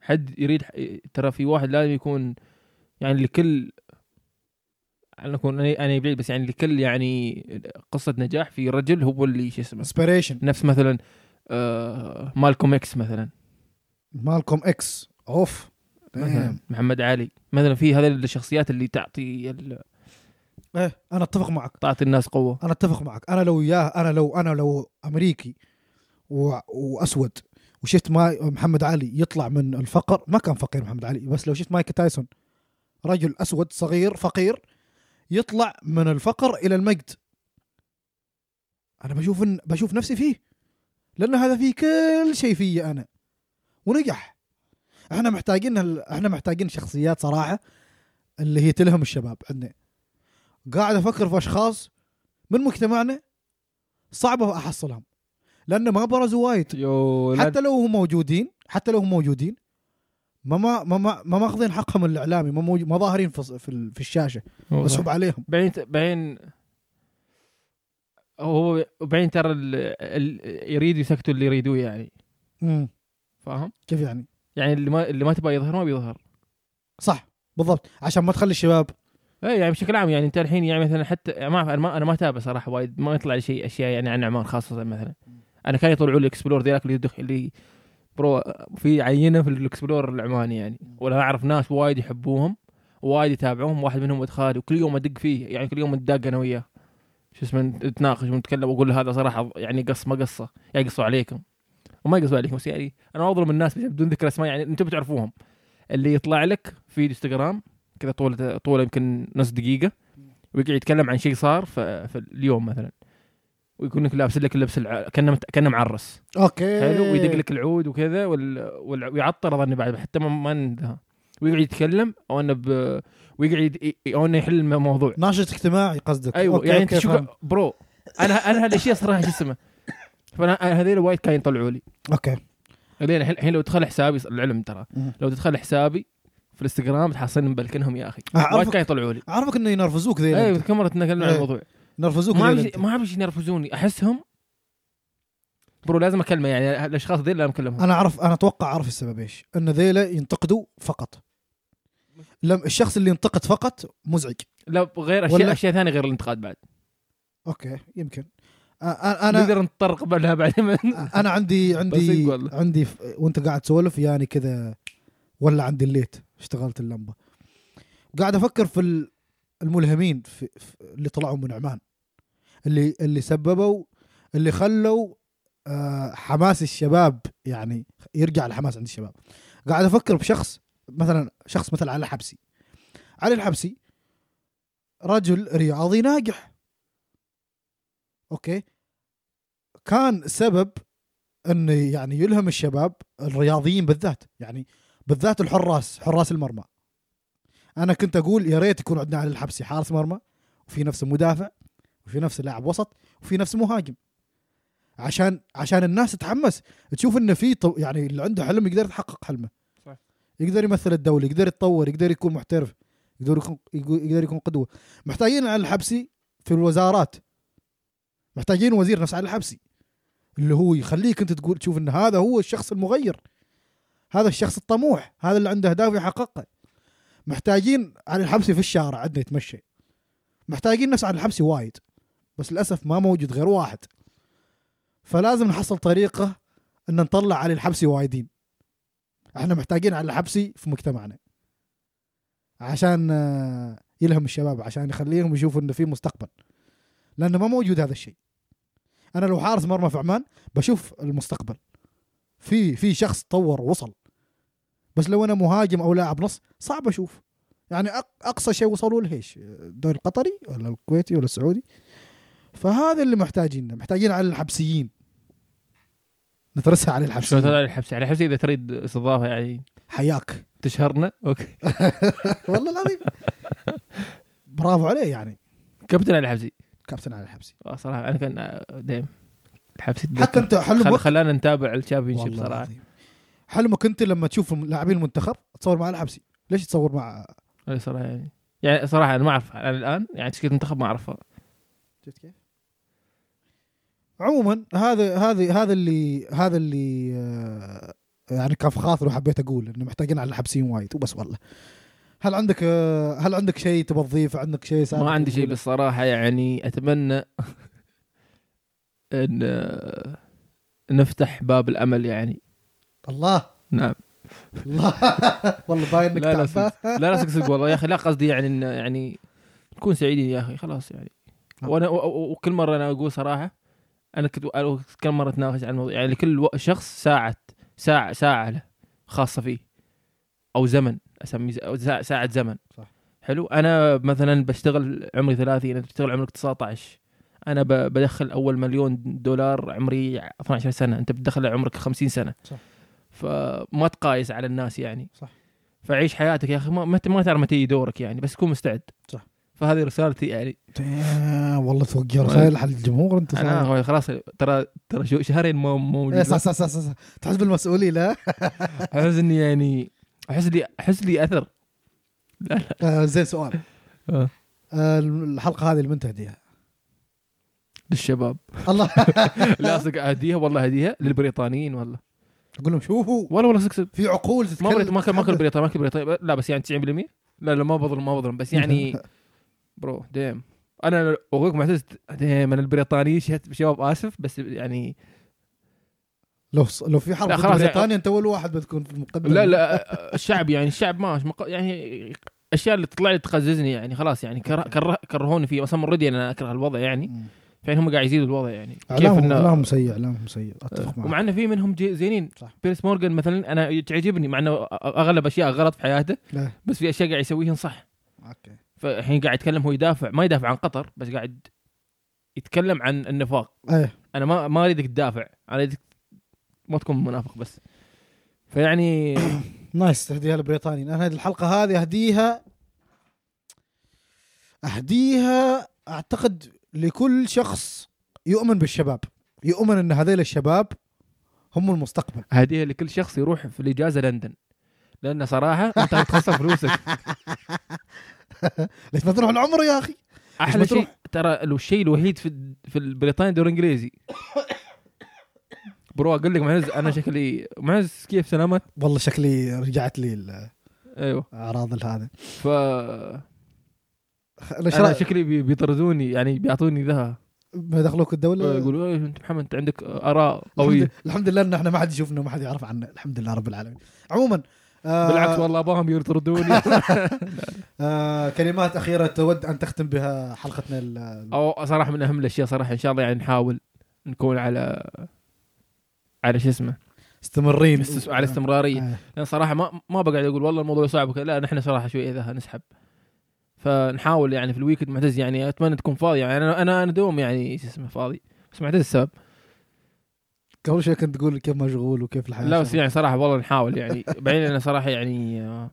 حد يريد ترى في واحد لازم يكون يعني لكل أنا اكون أنا أنا بعيد بس يعني لكل يعني قصة نجاح في رجل هو اللي شو اسمه؟ inspiration نفس مثلا آه مالكوم إكس مثلا. مالكوم إكس. أوف. مثلا. محمد علي. مثلا في هذه الشخصيات اللي تعطي ال- إيه أنا أتفق معك. تعطي الناس قوة. أنا أتفق معك. أنا لو اياه أنا لو أنا لو أمريكي. وأسود. وشفت ما محمد علي يطلع من الفقر ما كان فقير محمد علي بس لو شفت مايك تايسون رجل أسود صغير فقير يطلع من الفقر إلى المجد. أنا بشوف إن بشوف نفسي فيه لأن هذا فيه كل شيء فيي أنا. ونجح. إحنا محتاجين. إحنا محتاجين شخصيات صراحة اللي هي تلهم الشباب عندنا. قاعد أفكر في أشخاص من مجتمعنا صعبة أحصلهم. لأن ما برزوا وايد. يو حتى لو هم موجودين حتى لو هم موجودين ما ما ما ما, ما ماخذين حقهم الإعلامي ما. ما ظاهرين في في, ال- في الشاشة. مسحوب عليهم. بعدين بعدين هو بعدين ترى. يريد يسكتوا اللي يريدوه يعني. مم. فاهم؟ كيف يعني؟ يعني اللي ما اللي ما تبغى يظهر ما بيظهر. صح بالضبط. عشان ما تخلي الشباب. اي يعني بشكل عام يعني أنت الحين يعني مثلا حتى ما أعرف- أنا ما أنا ما أتابع صراحة وايد ما يطلع لي شيء أشياء يعني عن عمان خاصة مثلا. أنا كان يطلعوا لي الإكسبلور ذيك اللي يدخل اللي برو في عينة في الإكسبلور العماني يعني. ولا أعرف ناس وايد يحبوهم وايد يتابعوهم واحد منهم ادخالي وكل يوم أدق فيه يعني كل يوم نداق أنا وياه. شو اسمه؟ نتناقش ونتكلم وأقول هذا صراحة يعني قص ما قصة يعني قصوا عليكم. وما يقصوا عليكم بس يعني أنا أظلم الناس بدون ذكر أسماء يعني أنتم بتعرفوهم. اللي يطلع لك في انستغرام كذا طوله طولة يمكن نص دقيقة ويقعد يتكلم عن شيء صار في اليوم مثلا. ويكون لك لابس لك اللبس الع... كأنه مت... كأنه معرس. okay. حلو ويدق لك العود وكذا وال... وال... ويعطر أظني بعد حتى ما ما انتهى. ويقعد يتكلم أو انه ب... ويقعد ي... أو انه يحل الموضوع. ناشط اجتماعي قصدك. أيوه okay، يعني okay، انت شوف. bro أنا أنا هالاشياء صراحة شو اسمه فأنا هذول وايد كانوا يطلعوا لي. okay. الحين الحين لو تدخل حسابي العلم ترى. لو تدخل حسابي في الإنستغرام تحصلني مبلكنهم يا أخي. أعرفك- وايد كانوا يطلعوا لي. أعرفك إنه ينرفزوك ذيل أيوه مره نتكلم عن إيه. الموضوع. ينرفزوك ما. ما اعرف إيش ينرفزوني. أحسهم؟ bro لازم أكلمه. يعني الاشخاص ذي لازم أكلمهم. أنا أعرف أنا أتوقع أعرف السبب إيش. إن ذيلا ينتقدوا فقط. لم الشخص اللي ينتقد فقط مزعج. لا غير أشياء ولا- أشياء ثانية غير الانتقاد بعد. أوكي يمكن. أ- أ- أنا نقدر نتطرق لها بعدين أنا عندي عندي بسيط والله. عندي ف- وأنت قاعد تسولف يعني كذا ولا عندي الليت اشتغلت اللمبة. قاعد أفكر في ال- الملهمين في اللي طلعوا من عمان. اللي اللي سببوا اللي خلوا آه، حماس الشباب يعني يرجع الحماس عند الشباب. قاعد أفكر بشخص مثلا شخص مثل علي الحبسي. علي الحبسي رجل رياضي ناجح. أوكي؟ كان سبب إنه يعني يلهم الشباب الرياضيين بالذات. يعني بالذات الحراس حراس المرمى. أنا كنت أقول يا ريت يكون عندنا علي الحبسي حارس مرمى وفي نفس مدافع وفي نفس لاعب وسط وفي نفس مهاجم. عشان عشان الناس تتحمس تشوف إنه في طو يعني اللي عنده حلم يقدر يتحقق حلمه. صح. يقدر يمثل الدولة يقدر يتطور يقدر يكون محترف يقدر يكون يقدر يكون قدوة. محتاجين على الحبسي في الوزارات. محتاجين وزير نفس على الحبسي اللي هو يخليك أنت تقول تشوف إن هذا هو الشخص المغير. هذا الشخص الطموح هذا اللي عنده أهداف يحققها. محتاجين على الحبسي في الشارع عندنا يتمشى. محتاجين نفس على الحبسي وايد بس للأسف ما موجود غير واحد. فلازم نحصل طريقة إن نطلع علي الحبسي وايدين. إحنا محتاجين علي الحبسي في مجتمعنا. عشان آه، يلهم الشباب عشان يخليهم يشوفوا إنه في مستقبل. لأنه ما موجود هذا الشيء. أنا لو حارس مرمى في عمان بشوف المستقبل. في في شخص طور وصل. بس لو أنا مهاجم أو لاعب نص صعب أشوف. يعني أقصى شيء وصلوا له إيش؟ الدوري القطري ولا الكويتي ولا السعودي. فهذا اللي محتاجينه محتاجين على الحبسيين. نترسها على الحبسيين. علي الحبسي علي الحبسي إذا تريد استضافة يعني. حياك. تشهرنا؟ okay. والله العظيم. برافو عليه يعني. كابتن علي الحبسي. كابتن علي الحبسي. آه، صراحة أنا كان دايم. الحبسي حتى أنت حلم خل... خلانا نتابع ال Championship صراحة. حلمك انت لما تشوف لاعبين المنتخب تصور مع الحبسي ليش تصور مع اي صراحة يعني. يعني صراحة أنا ما أعرف أنا الآن يعني تشكيلة المنتخب ما أعرفها. شفت كيف؟ عموما هذا هذا هذا اللي هذا اللي آه، يعني كان في خاطري وحبيت أقول إنه محتاجين على الحبسين وايد وبس والله. هل عندك آه، هل عندك شيء تبغى تضيفه عندك شيء ما عندي شيء؟ بالصراحة يعني أتمنى إن آه، نفتح باب الأمل يعني. الله. نعم. الله. والله باين إنك لا لا. لا لا صدق والله يا أخي لا قصدي يعني يعني نكون سعيدين يا أخي خلاص يعني. نعم. وأنا وكل مرة أنا أقول صراحة أنا كنت كل مرة اتناقش عن الموضوع يعني لكل شخص ساعة ساعة ساعة له خاصة فيه أو زمن أسميه ساعة زمن. صح. حلو؟ أنا مثلا بشتغل عمري 30 انت بتشتغل عمرك 19 أنا بدخل أول مليون دولار عمري 12 سنة أنت بتدخل عمرك 50 سنة. صح. فما تقايس على الناس يعني. صح. فعيش حياتك يا أخي ما ما ما تعرف متى يجي دورك يعني بس كون مستعد. صح. فهذه رسالتي يعني. والله توقع رسائل حق الجمهور انت أنا صار. خلاص ترى ترى شو- شهرين ما ما إيه، موجود صح صح صح صح. تحس بالمسؤوليه لا أحس إني يعني أحس لي أحس لي أثر. آه، زين سؤال. آه. آه، الحلقة هذه لمن تهديها؟ للشباب. الله. لا صدق أهديها والله أهديها. للبريطانيين والله. أقول لهم شوفوا والله والله صدق في عقول ما بريط ما كان ما كان تتحدث. بريطاني ما كان بريطاني. لا بس يعني 90% لا لا ما بظلم ما بظلم. بس يعني bro ديم أنا اقولك معتز ديم أنا البريطاني شهدت بشباب آسف بس يعني لو لو في حرب خلاص ضد بريطانيا أنت أول واحد بتكون في المقدمة. لا لا الشعب يعني الشعب ما مق- يعني أشياء اللي تطلع لي تقززني يعني خلاص يعني كره كره كرهوني فيه أصلا already أنا أكره الوضع يعني. مم. فين هم قاعد يزيدوا الوضع يعني. كيف اعلامهم انه اعلامهم سيء اعلامهم سيء. أتفق معك. ومع إنه في منهم زينين. صح. بيرس مورجان مثلا أنا تعجبني مع إنه أغلب أشياء غلط في حياته لا. بس في أشياء قاعد يسويهن صح. okay. فالحين قاعد يتكلم هو يدافع ما يدافع عن قطر بس قاعد يتكلم عن النفاق. إيه. أنا ما ما أريدك تدافع أنا أريدك ما تكون منافق بس. فيعني نايس تهديها لبريطانيا. أنا هذه الحلقة هذه اهديها أهديها أعتقد لكل شخص يؤمن بالشباب يؤمن إن هذيل الشباب هم المستقبل. هديه لكل شخص يروح في الإجازة لندن. لأن صراحة أنت هتخسر فلوسك. ليش ما تروح العمر يا أخي؟ أحلى؟ شيء ترى الشيء الوحيد في في البريطاني دور إنجليزي. bro أقول لك معتز أنا شكلي معتز كيف سلامات والله شكلي رجعت لي أيوه. الأعراض هذه ف أنا را- شكلي بي- بيطردوني يعني بيعطوني ذا ما دخلوك الدولة؟ يقولوا إيه أنت محمد أنت عندك آراء قوية. الحمد, لله إن إحنا ما حد يشوفنا وما حد يعرف عنا الحمد لله رب العالمين. عموما آه بالعكس والله ابغاهم يطردوني. آه كلمات أخيرة تود أن تختم بها حلقتنا أو صراحة من أهم الأشياء صراحة إن شاء الله يعني نحاول نكون على على شو اسمه؟ مستمرين. استس- على استمرارية. آه. لأن صراحة ما ما بقعد أقول والله الموضوع صعب لا نحن صراحة شوي إذا نسحب. فنحاول يعني في ال weekend معتز يعني أتمنى تكون فاضي يعني أنا أنا أنا دوم يعني شو اسمه فاضي. بس معتز السبب. قبل شوي كنت تقول كيف مشغول وكيف الحياة لا بس يعني صراحة والله نحاول يعني. بعدين أنا صراحة يعني آه،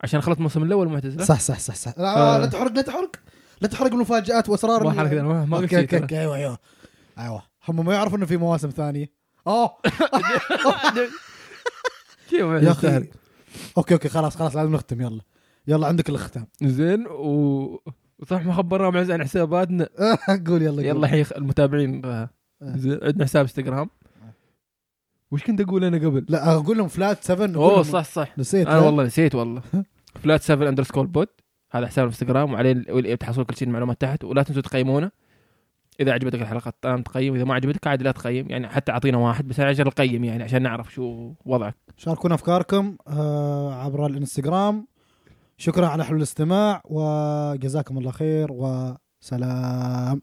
عشان خلصت الموسم الأول معتز صح؟ صح صح صح لا, آه. لا تحرق لا تحرق. لا تحرق المفاجآت وأسرار ما حركة ما ما okay okay أيوه أيوه. أيوه. هم ما يعرفوا إنه في مواسم ثانية. اوه يا أخي. okay okay خلاص خلاص لازم نختم يلا. يلا عندك الختام زين و صح ما خبرنا معتز عن حساباتنا. قول يلا قول. يلا حيخ المتابعين. آه، زين عندنا حساب انستغرام وش كنت أقول أنا قبل؟ لا أقول لهم Flat 7 أوه صح صح. نسيت أنا؟ والله نسيت والله. Flat 7 underscore pod هذا حساب الانستغرام وعليه تحصل كل شيء المعلومات تحت. ولا تنسوا تقيمونا إذا عجبتك الحلقة تمام تقيم إذا ما عجبتك عادي لا تقيم. يعني حتى أعطينا واحد بس عشان نقيم يعني عشان نعرف شو وضعك. شاركونا أفكاركم آه، عبر الإنستغرام. شكرا على حلول الاستماع وجزاكم الله خير وسلام.